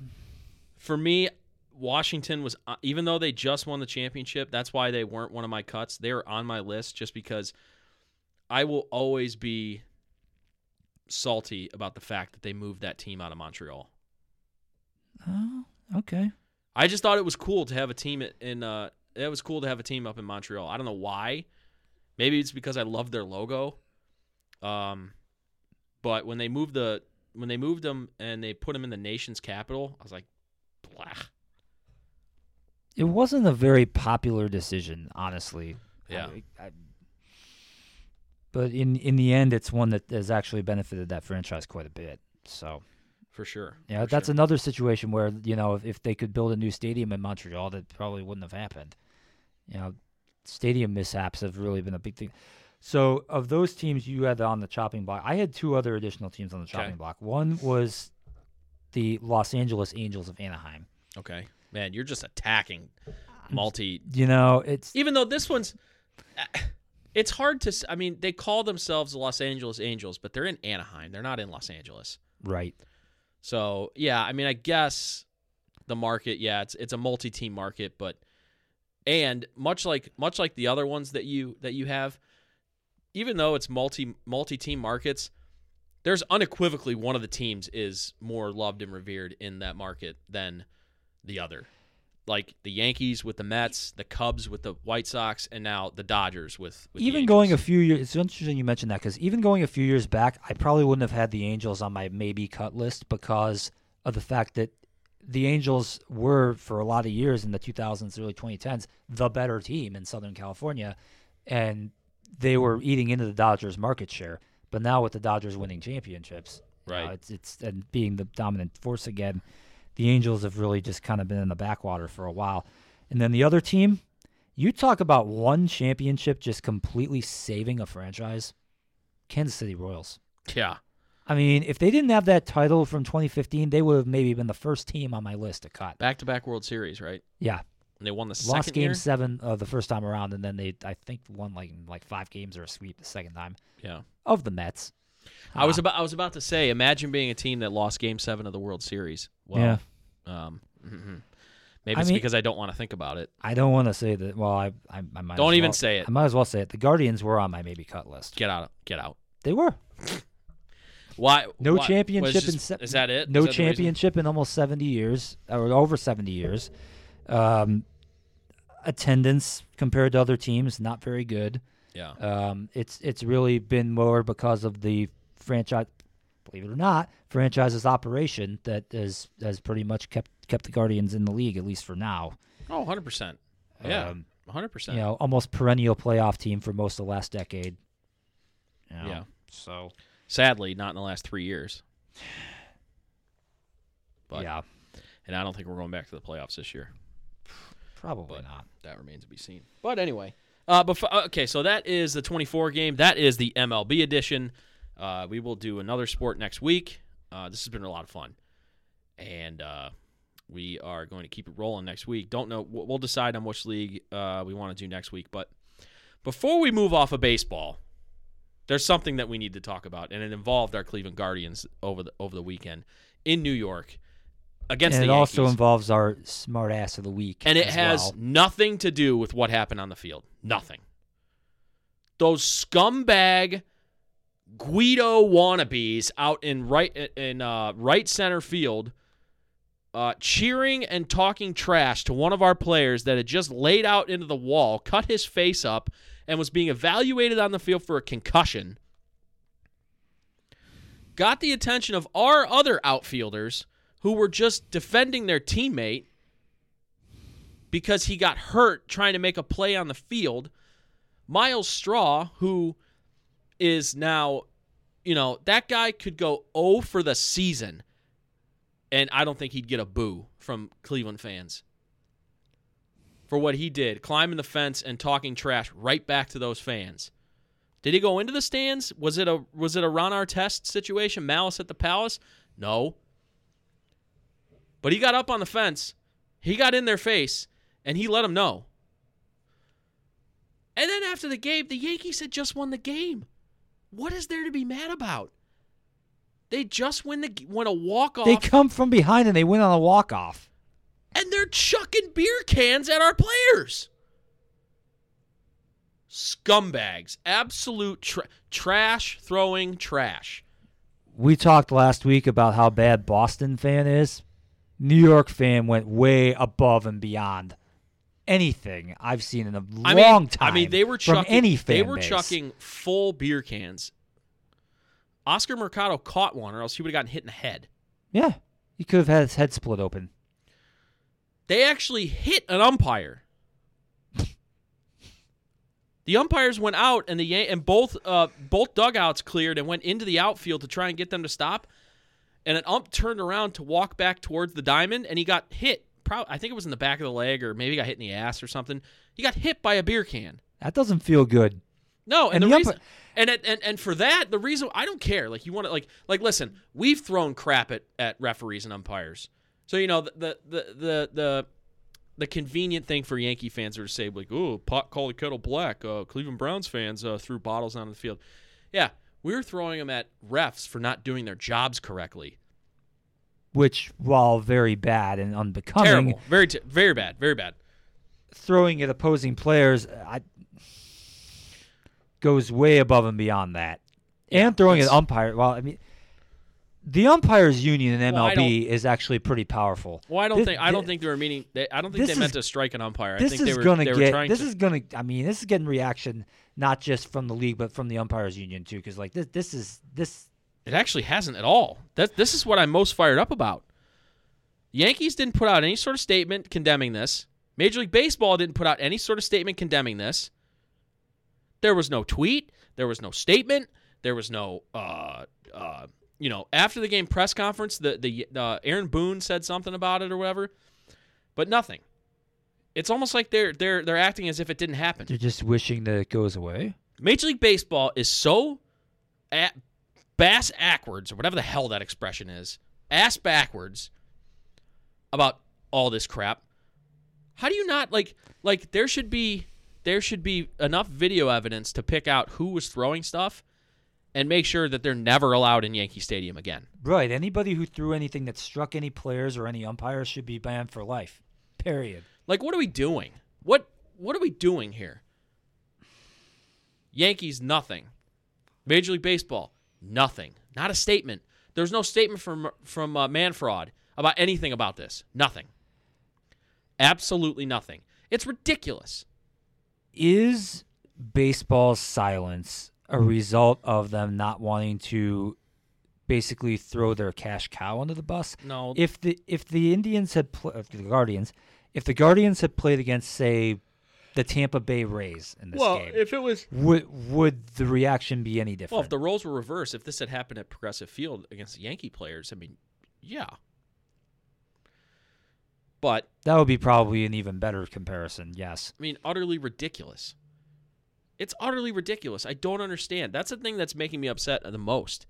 for me, Washington was uh, even though they just won the championship. That's why they weren't one of my cuts. They were on my list just because I will always be salty about the fact that they moved that team out of Montreal. oh, okay. I just thought it was cool to have a team in. Uh, it was cool to have a team up in Montreal. I don't know why. Maybe it's because I love their logo. Um, but when they moved the when they moved them and they put them in the nation's capital, I was like, blah. It wasn't a very popular decision, honestly. Yeah. I- I- but in in the end, it's one that has actually benefited that franchise quite a bit. So For sure. yeah, For that's sure. another situation where you know if, if they could build a new stadium in Montreal, that probably wouldn't have happened. You know, stadium mishaps have really been a big thing. So of those teams you had on the chopping block, I had two other additional teams on the chopping Okay. block. One was the Los Angeles Angels of Anaheim. okay. Man, you're just attacking multi. You know, it's Even though this one's, uh, it's hard to. I mean, they call themselves the Los Angeles Angels, but they're in Anaheim. They're not in Los Angeles. right. So yeah, I mean, I guess the market, yeah, it's it's a multi-team market, but and much like much like the other ones that you that you have, even though it's multi multi-team markets, there's unequivocally one of the teams is more loved and revered in that market than the other. Like the Yankees with the Mets, the Cubs with the White Sox, and now the Dodgers with, with the even going a few years, it's interesting you mentioned that because even going a few years back, I probably wouldn't have had the Angels on my maybe cut list because of the fact that the Angels were for a lot of years in the 2000s, early 2010s, the better team in Southern California, and they were eating into the Dodgers' market share. But now with the Dodgers winning championships, you know, Right. it's it's and being the dominant force again, the Angels have really just kind of been in the backwater for a while. And then the other team, you talk about one championship just completely saving a franchise, Kansas City Royals. Yeah. I mean, if they didn't have that title from 2015, they would have maybe been the first team on my list to cut. Back to back World Series, right? Yeah, And they won the lost game year. seven uh, the first time around, and then they I think won like like five games or a sweep the second time Yeah. of the Mets. I was Ah, about I was about to say, imagine being a team that lost Game Seven of the World Series. Well, yeah. Um, mhm. maybe I it's mean- because I don't want to think about it. I don't want to say that. Well, I I, I might Don't even well- say it. I might as well say it. The Guardians were on my maybe cut list. Get out. Get out. They were Why? no why- championship was in just- se- is that it? No that championship in almost 70 years or over 70 years. Um, attendance compared to other teams not very good. Yeah. Um, it's it's really been more because of the franchise. Believe it or not, franchise's operation that has has pretty much kept kept the Guardians in the league at least for now. Oh, 100 percent. Yeah. Um, 100 percent. you know, almost perennial playoff team for most of the last decade. You know, Yeah. So Sadly, not in the last three years. But yeah, and I don't think we're going back to the playoffs this year. Probably but- not. That remains to be seen. But anyway, uh, before, okay, so that is the 24 game. That is the MLB edition. Uh, we will do another sport next week. Uh, this has been a lot of fun, and uh, we are going to keep it rolling next week. Don't know. We'll we'll decide on which league uh, we want to do next week. But before we move off of baseball, there's something that we need to talk about, and it involved our Cleveland Guardians over the over the weekend in New York against And it the also involves our smart ass of the week. And it as has well. nothing to do with what happened on the field. Nothing. Those scumbag Guido wannabes out in right in uh, right center field, uh, cheering and talking trash to one of our players that had just laid out into the wall, cut his face up, and was being evaluated on the field for a concussion. Got the attention of our other outfielders who were just defending their teammate because he got hurt trying to make a play on the field. Myles Straw, who is now, you know, that guy could go 0 for the season, and I don't think he'd get a boo from Cleveland fans for what he did, climbing the fence and talking trash right back to those fans. Did he go into the stands? Was it a was it a Ron Artest situation, malice at the palace? No. But he got up on the fence, he got in their face, and he let them know. And then after the game, the Yankees had just won the game. What is there to be mad about? They just win the win a walk off, They come from behind and they win on a walk off. and they're chucking beer cans at our players. Scumbags, absolute tra- trash throwing trash. We talked last week about how bad Boston fan is. New York fan went way above and beyond anything I've seen in a I long mean, time. I mean, they were from chucking. any fan they were base. chucking full beer cans. Oscar Mercado caught one, or else he would have gotten hit in the head. Yeah, he could have had his head split open. They actually hit an umpire. the umpires went out, and the and both uh, both dugouts cleared and went into the outfield to try and get them to stop. And an ump turned around to walk back towards the diamond, and he got hit. Pro- I think it was in the back of the leg, or maybe he got hit in the ass or something. He got hit by a beer can. That doesn't feel good. No, and, And the, the reason, umpi- and, and and for that, the reason I don't care. Like you want to like like listen, we've thrown crap at, at referees and umpires. So you know the the the the the, the convenient thing for Yankee fans are to say like, "Oh, pot call the kettle black." Uh, Cleveland Browns fans uh, threw bottles onto the field. Yeah, we were throwing them at refs for not doing their jobs correctly. Which, while very bad and unbecoming, Terrible, very t- very bad, very bad. throwing at opposing players I, goes way above and beyond that. Yeah, and throwing at umpire. Well, I mean, the umpires union in Well, MLB is actually pretty powerful. Well, I don't Thi- think I don't thi- think they were meaning. They, I don't think This they meant to strike an umpire. I This think they is were gonna they were get. trying This to. is gonna. I mean, this is getting reaction not just from the league, but from the umpires union too. Because like this, this is this. It actually hasn't at all. That this is what I'm most fired up about. Yankees didn't put out any sort of statement condemning this. Major League Baseball didn't put out any sort of statement condemning this. There was no tweet. There was no statement. There was no, uh, uh, you know, after the game press conference, the the uh, Aaron Boone said something about it or whatever, but nothing. It's almost like they're they're they're acting as if it didn't happen. They're just wishing that it goes away. Major League Baseball is so at bass backwards or whatever the hell that expression is, ass backwards about all this crap. How do you not like like there should be there should be enough video evidence to pick out who was throwing stuff and make sure that they're never allowed in Yankee Stadium again. Right. Anybody who threw anything that struck any players or any umpires should be banned for life. Period. Like what are we doing? What what are we doing here? Yankees nothing. Major League Baseball nothing. Not a statement. There's no statement from from uh, Manfraud about anything about this. Nothing. Absolutely nothing. It's ridiculous. Is baseball's silence a result of them not wanting to basically throw their cash cow under the bus? No. If the if the Indians had pl- the Guardians, if the Guardians had played against say the Tampa Bay Rays in this game, Well, if it was would would the reaction be any different? well, if the roles were reversed, if this had happened at Progressive Field against Yankee players, I mean, yeah. But that would be probably an even better comparison. Yes. I mean, utterly ridiculous. It's utterly ridiculous. I don't understand. That's the thing that's making me upset the most.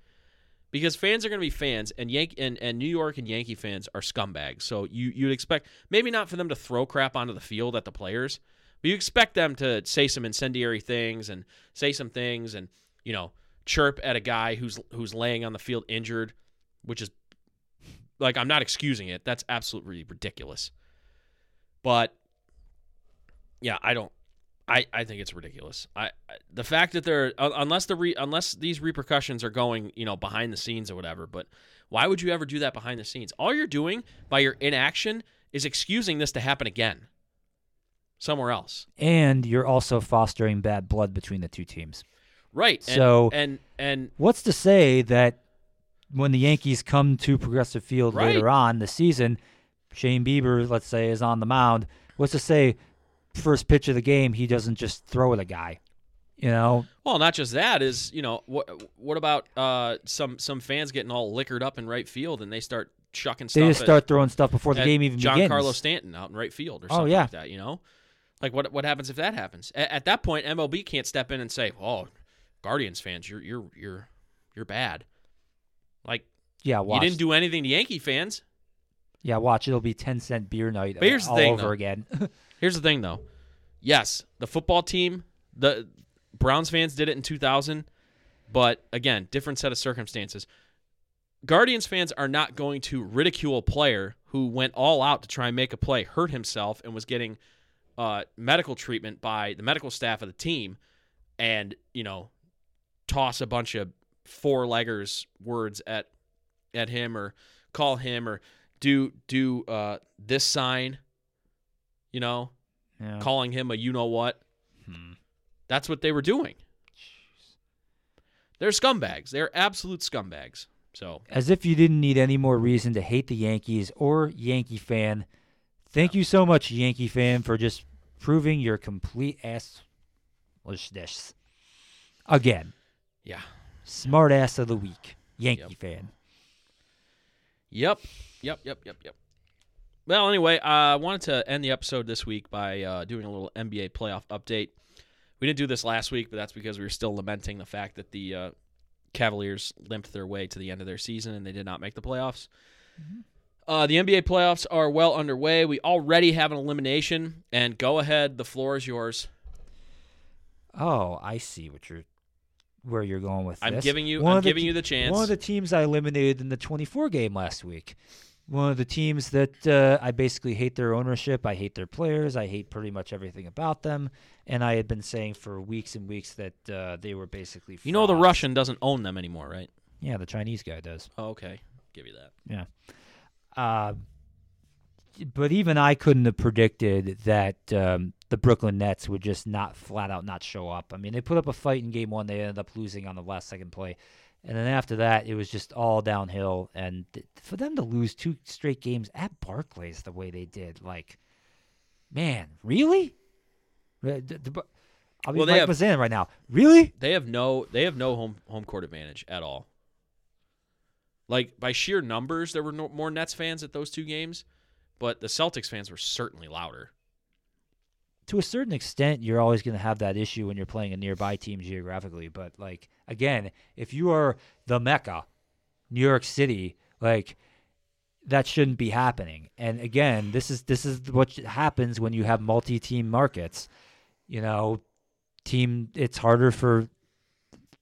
Because fans are going to be fans, and Yank and, and New York and Yankee fans are scumbags. So you you'd expect maybe not for them to throw crap onto the field at the players, but you expect them to say some incendiary things and say some things and you know chirp at a guy who's who's laying on the field injured, which is like I'm not excusing it. That's absolutely ridiculous. But yeah, I don't. I, I think it's ridiculous. I, I the fact that they're unless the re, unless these repercussions are going you know behind the scenes or whatever. But why would you ever do that behind the scenes? All you're doing by your inaction is excusing this to happen again somewhere else. And you're also fostering bad blood between the two teams. Right. And, So- and and What's to say that when the Yankees come to Progressive Field Right. later on the season, Shane Bieber, let's say, is on the mound. What's to say first pitch of the game he doesn't just throw at a guy? You know, well, not just that is you know what what about uh some some fans getting all liquored up in right field and they start chucking stuff. they just at- start throwing stuff before the game even John begins. Giancarlo Stanton out in right field or Oh, something yeah. like that. You know, like what what happens if that happens? A- at that point, MLB can't step in and say, "Oh, Guardians fans, you're you're you're you're bad." Like yeah, watch. you didn't do anything to Yankee fans. Yeah, watch. It'll be ten cent beer night But here's the all thing, over though. again. Here's the thing, though. Yes, the football team, the Browns fans did it in 2000, but again, different set of circumstances. Guardians fans are not going to ridicule a player who went all out to try and make a play, hurt himself, and was getting uh, medical treatment by the medical staff of the team, and you know, toss a bunch of four leggers words at at him or call him or do do uh, this sign, you know, Yeah. calling him a you know what. Hmm. That's what they were doing. They're scumbags. They're absolute scumbags. So As if you didn't need any more reason to hate the Yankees or Yankee fan. Thank you so much, Yankee fan, for just proving your complete assishness. Again, yeah. smart ass of the week, Yankee fan. Yep. Yep. Yep. Yep. Yep. Well, anyway, uh, I wanted to end the episode this week by uh, doing a little NBA playoff update. We didn't do this last week, but that's because we were still lamenting the fact that the uh, Cavaliers limped their way to the end of their season and they did not make the playoffs. Uh, the NBA playoffs are well underway. We already have an elimination, and go ahead. The floor is yours. Oh, I see what you're where you're going with I'm this. giving you. One I'm of the giving you the chance. One of the teams I eliminated in the 24 game last week. One of the teams that uh, I basically hate their ownership. I hate their players. I hate pretty much everything about them. And I had been saying for weeks and weeks that uh, they were basically. you know the. Russian doesn't own them anymore, right? Yeah, the Chinese guy does. Oh, okay. Give you that. Yeah. Uh, but even I couldn't have predicted that um, the Brooklyn Nets would just not flat out not show up. I mean, they put up a fight in game one. They ended up losing on the last second play. And then after that, it was just all downhill. And th- for them to lose two straight games at Barclays the way they did, like, man, really? Uh, the- the I'll be Well, Mike have- right now. Really? They have no they have no home home court advantage at all. Like by sheer numbers, there were no, more Nets fans at those two games, but the Celtics fans were certainly louder. To a certain extent, you're always going to have that issue when you're playing a nearby team geographically. But like again, if you are the Mecca, New York City, like that shouldn't be happening. And again, this is this is what happens when you have multi-team markets. You know, team it's harder for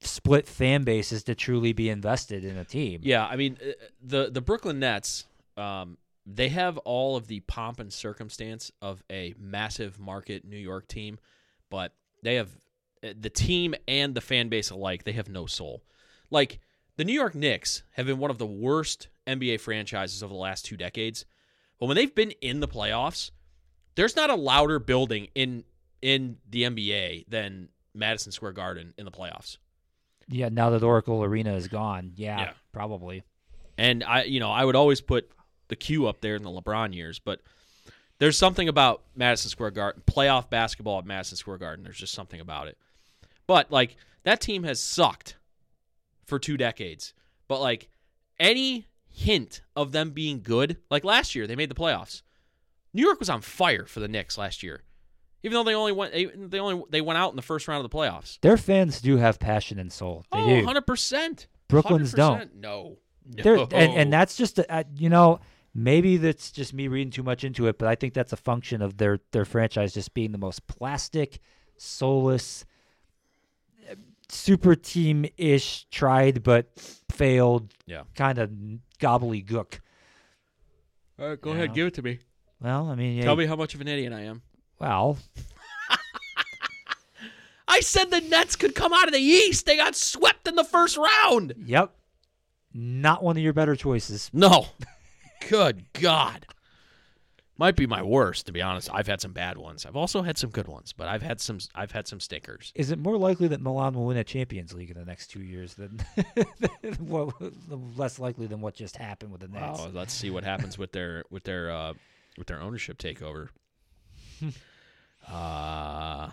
split fan bases to truly be invested in a team. Yeah, I mean uh, the the Brooklyn Nets, um, they have all of the pomp and circumstance of a massive market New York team, but they have uh, the team and the fan base alike. They have no soul. Like the New York Knicks have been one of the worst NBA franchises over the last two decades, but when they've been in the playoffs, there's not a louder building in in the NBA than Madison Square Garden in the playoffs. Yeah, now that Oracle Arena is gone, yeah, Yeah. probably. And I, you know, I would always put the Q up there in the LeBron years, but there's something about Madison Square Garden, playoff basketball at Madison Square Garden. There's just something about it. But like that team has sucked for two decades. But like any hint of them being good, like last year they made the playoffs. New York was on fire for the Knicks last year, even though they only went they only they went out in the first round of the playoffs. Their fans do have passion and soul. They oh, do. 100 percent. Brooklyn's don't. No, no. And, and that's just a, you know maybe that's just me reading too much into it, but I think that's a function of their their franchise just being the most plastic, soulless, uh, super team ish, tried but failed, Yeah. kind of gobbledygook. All right, go Yeah. ahead, give it to me. Well, I mean, yeah, Tell me how much of an idiot I am. Well, I said the Nets could come out of the East. They got swept in the first round. yep, not one of your better choices. No. Good God. Might be my worst, to be honest. I've had some bad ones. I've also had some good ones, but I've had some I've had some stinkers. Is it more likely that Milan will win a Champions League in the next two years than what, less likely than what just happened with the Nets? Wow, let's see what happens with their with their uh, with their ownership takeover. uh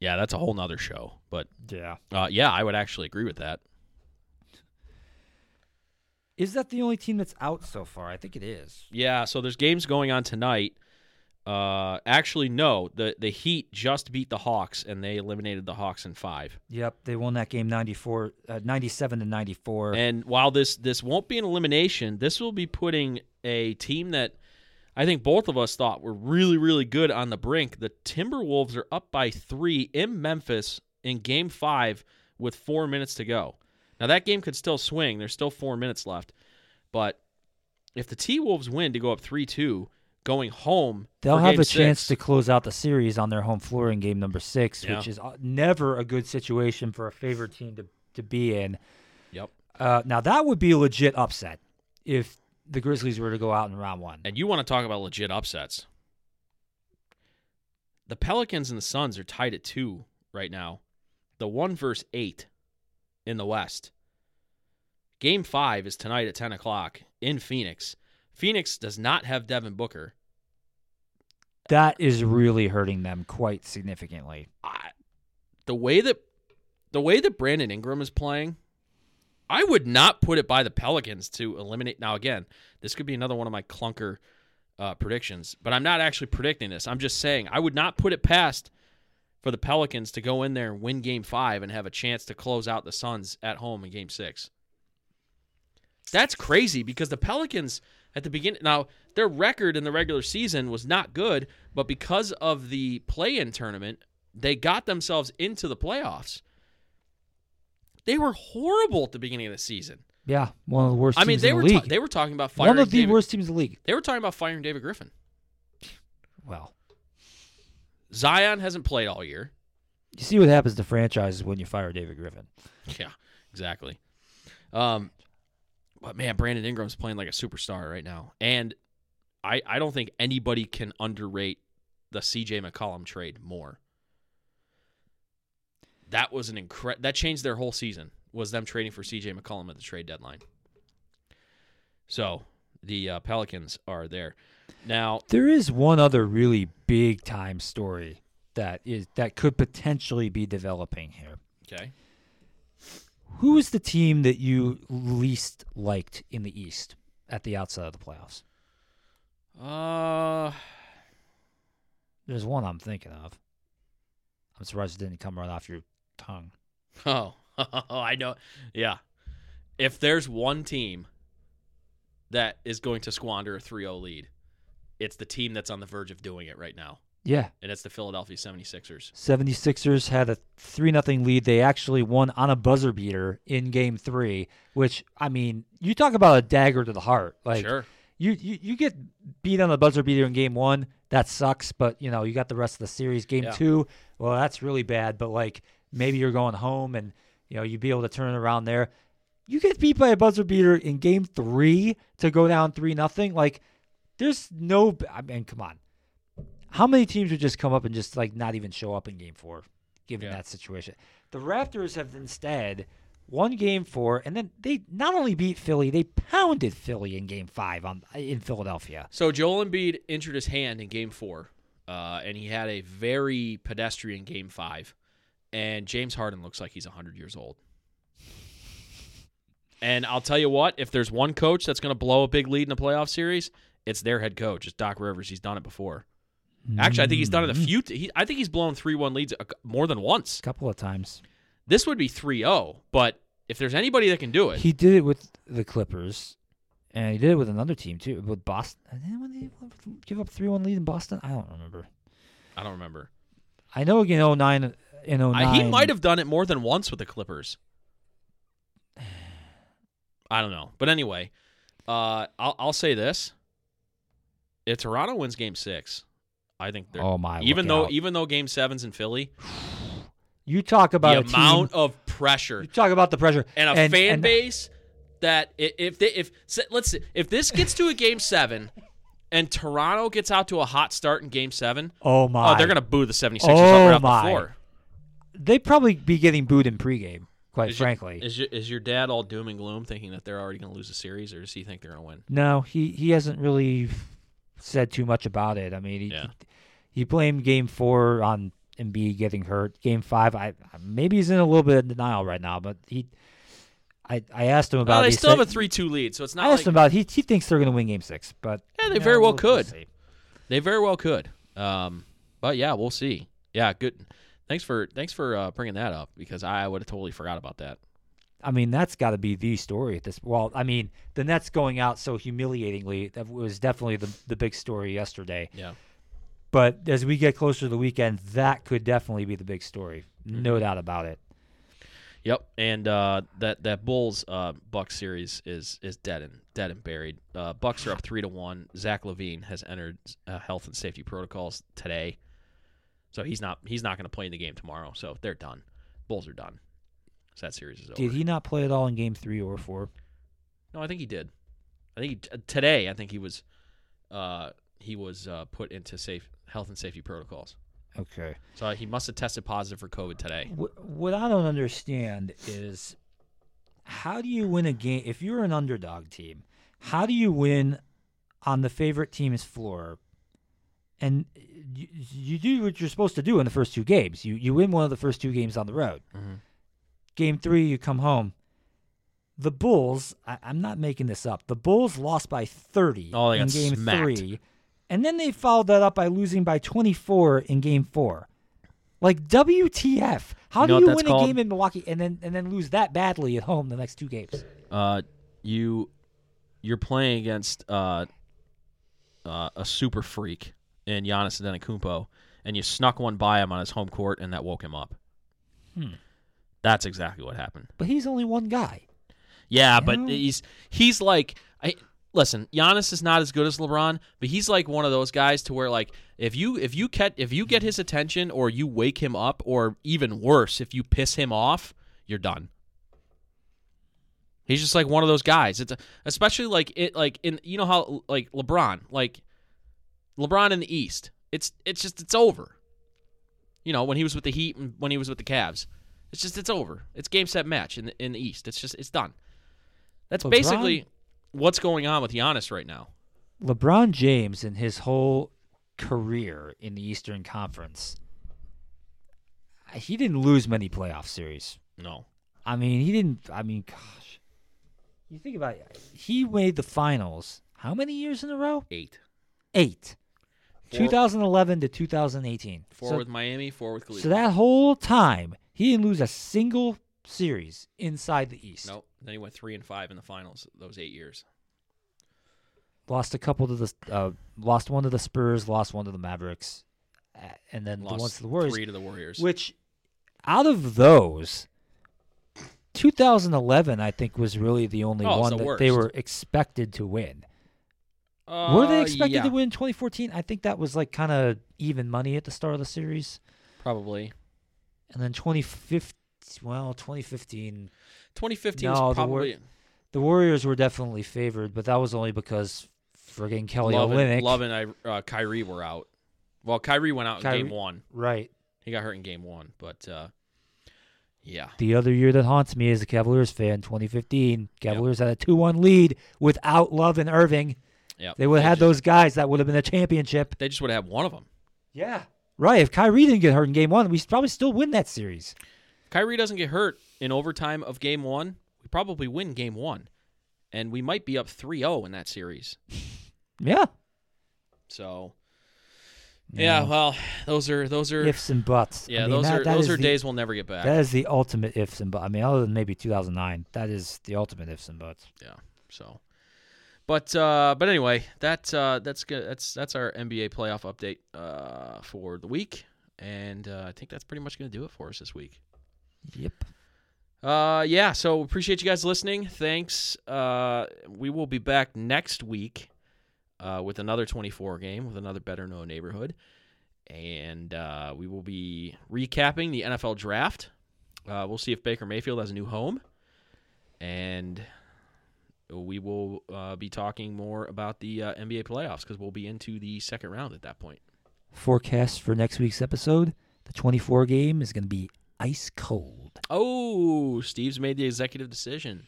yeah, that's a whole nother show. But Yeah. uh, yeah, I would actually agree with that. Is that the only team that's out so far? I think it is. Yeah, so there's games going on tonight. Uh, actually, no. The the Heat just beat the Hawks, and they eliminated the Hawks in five. Yep, they won that game 94, uh, 97 to 94. And while this this won't be an elimination, this will be putting a team that I think both of us thought were really really good on the brink. The Timberwolves are up by three in Memphis in Game Five with four minutes to go. Now that game could still swing. There's still four minutes left, but if the T Wolves win to go up three two, going home, They'll have a chance to close out the series on their home floor in game number six, Yeah. which is uh, never a good situation for a favorite team to, to be in. Yep. Uh, now, that would be a legit upset if the Grizzlies were to go out in round one. And you want to talk about legit upsets. The Pelicans and the Suns are tied at two right now. The one versus eight in the West. Game five is tonight at 10 o'clock in Phoenix. Phoenix does not have Devin Booker. That is really hurting them quite significantly. I, the way that the way that Brandon Ingram is playing, I would not put it by the Pelicans to eliminate. Now again, this could be another one of my clunker uh, predictions, but I'm not actually predicting this. I'm just saying I would not put it past for the Pelicans to go in there and win Game Five and have a chance to close out the Suns at home in Game Six. That's crazy because the Pelicans at the beginning now their record in the regular season was not good, but because of the play-in tournament, they got themselves into the playoffs. They were horrible at the beginning of the season. Yeah, one of the worst I mean, they in were ta- they were talking about firing one of the David, worst teams in the league. They were talking about firing David Griffin. Well, Zion hasn't played all year. you see what happens to franchises when you fire David Griffin. Yeah, exactly. Um, but man, Brandon Ingram's playing like a superstar right now, and I I don't think anybody can underrate the C.J. McCollum trade more. That was an incre- that changed their whole season. was them trading for C.J. McCollum at the trade deadline. So the uh, Pelicans are there now. There is one other really big time story that is that could potentially be developing here. Okay, Who is the team that you least liked in the East at the outset of the playoffs? uh, There's one I'm thinking of. I'm surprised it didn't come right off your tongue. oh, I know. Yeah, if there's one team that is going to squander a 3-0 lead, it's the team that's on the verge of doing it right now, Yeah. and it's the Philadelphia 76ers. 76ers had a 3 nothing lead. They actually won on a buzzer beater in game 3, which I mean, you talk about a dagger to the heart. Like sure. you, you you get beat on the buzzer beater in game 1, that sucks, but you know, you got the rest of the series. Game Yeah. 2, well, that's really bad, but like maybe you're going home and you know, you'd be able to turn it around there. You get beat by a buzzer beater in game 3 to go down 3 nothing. Like there's no I mean, come on. How many teams would just come up and just like not even show up in game 4 given Yeah. that situation? The Raptors have instead won game 4 and then they not only beat Philly, they pounded Philly in game 5 on in Philadelphia. So Joel Embiid injured his hand in Game Four, uh, and he had a very pedestrian Game Five. And James Harden looks like he's hundred years old. And I'll tell you what, if there's one coach that's going to blow a big lead in a playoff series, it's their head coach. It's Doc Rivers. He's done it before. Actually, I think he's done it a few. T- he, I think he's blown three-one leads a, more than once. a couple of times. This would be 3-0, but if there's anybody that can do it, He did it with the Clippers, and he did it with another team too, with Boston. And then when they give up three one lead in Boston, I don't remember. I don't remember. I know in 09, in 09 I, he might have done it more than once with the Clippers. I don't know, but anyway, uh, I'll I'll say this: if Toronto wins Game Six, I think they're Oh my! even though out. even though Game Seven's in Philly, you talk about the amount team, of pressure you talk about the pressure and a fan and- base that if they if let's see, if this gets to a Game Seven. And Toronto gets out to a hot start in Game Seven. Oh my! Oh, they're gonna boo the 76ers Oh, right off oh my. the floor. They'd probably be getting booed in pregame. Quite Is your- frankly, is your, is your dad all doom and gloom, thinking that they're already going to lose a series, or does he think they're going to win? no, he he hasn't really said too much about it. I mean, he Yeah. he, he blamed Game Four on Embiid getting hurt. Game Five, I maybe he's in a little bit of denial right now, but he. I, I asked him about. Well, they still said- have a three-two lead, so it's not. I asked like him about. He he thinks they're going to win Game Six, but Yeah, they very know, well could. they very well could. Um, but yeah, we'll see. Yeah, good. Thanks for thanks for uh, bringing that up because I would have totally forgot about that. I mean, that's got to be the story at this. Well, I mean, the Nets going out so humiliatingly that was definitely the the big story yesterday. Yeah. But as we get closer to the weekend, that could definitely be the big story. No Mm-hmm. doubt about it. Yep, and uh, that that Bulls uh, Bucks series is is dead and dead and buried. Uh, Bucks are up three to one. Zach LaVine has entered uh, health and safety protocols today, so he's not he's not going to play in the game tomorrow. So they're done. Bulls are done. So that series is over. Did he not play at all in Game Three or Four? No, I think he did. I think he, today. I think he was, uh, he was uh, put into safe health and safety protocols. Okay. So he must have tested positive for COVID today. What, what I don't understand is how do you win a game if you're an underdog team? How do you win on the favorite team's floor? And you, you do what you're supposed to do in the first two games. You you win one of the first two games on the road. Mhm. Game three, you come home. The Bulls, I, I'm not making this up. The Bulls lost by 30 Oh, in game smacked. three, and then they followed that up by losing by 24 in game four. Like WTF? How You do you win called? a game in Milwaukee and then and then lose that badly at home the next two games? Uh, you, you're playing against uh, uh, a super freak in Giannis Antetokounmpo, and you snuck one by him on his home court, and that woke him up. Hmm. That's exactly what happened. But he's only one guy. Yeah, but know? he's he's like I listen, Giannis is not as good as LeBron, but he's like one of those guys to where like if you if you get if you get his attention or you wake him up or even worse, if you piss him off, you're done. He's just like one of those guys. It's especially like it like in you know how like LeBron, like LeBron in the East. It's it's just it's over. You know, when he was with the Heat and when he was with the Cavs. It's just it's over. It's game set match in the, in the East. It's just it's done. That's LeBron- basically what's going on with Giannis right now. LeBron James in his whole career in the Eastern Conference, he didn't lose many playoff series. No. I mean, he didn't. I mean, gosh, you think about it. He made the finals how many years in a row? Eight. Eight. Four- 2011 to 2018. Four so, with Miami, four with Cleveland. so that whole time, he didn't lose a single series inside the East. Nope. Then he went three and five in the finals those eight years. Lost a couple to the, uh, lost one to the Spurs, lost one to the Mavericks, uh, and then Lost the ones to the Warriors. three to the Warriors. Which, out of those, 2011 I think was really the only Oh, one the that they were expected to win. were they Uh, expected yeah, to win 2014? I think that was like kind of even money at the start of the series, Probably. And then 2015. Well, 2015, 2015 No, was the War- the Warriors were definitely favored, but that was only because friggin' Kelly Love Olynyk. and, Love and I, uh, Kyrie were out. Well, Kyrie went out in Kyrie- game one. Right. He got hurt in game one, but uh, yeah, The other year that haunts me as a Cavaliers fan, 2015. Cavaliers had a 2-1 lead without Love and Irving. yeah. They would have had just, those guys that would have been a championship. They just would have had one of them. Yeah. Right. If Kyrie didn't get hurt in game one, we probably still win that series. Kyrie doesn't get hurt in overtime of game one. We probably win game one, and we might be up 3-0 in that series. Yeah. So, yeah, well, those are those are ifs and buts. I yeah, mean, those that- are that those are the- days we'll never get back. That is the ultimate ifs and buts. I mean, other than maybe 2009, that is the ultimate ifs and buts. Yeah. So, but uh, but anyway, that uh, that's good. That's that's our NBA playoff update uh, for the week, and uh, I think that's pretty much going to do it for us this week. Yep. Uh, yeah. So appreciate you guys listening. Thanks. Uh, we will be back next week uh, with another 24 game with another better known neighborhood, and uh, we will be recapping the NFL draft. Uh, we'll see if Baker Mayfield has a new home, and we will uh, be talking more about the uh, NBA playoffs because we'll be into the second round at that point. Forecast for next week's episode the 24 game is going to be ice cold. Oh, Steve's made the executive decision.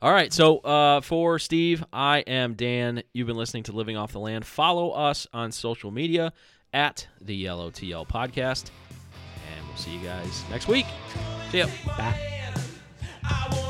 All right, so uh, for Steve, I am Dan. You've been listening to Living Off the Land. Follow us on social media at the Yellow TL Podcast, and we'll see you guys next week. See ya. Bye. I won't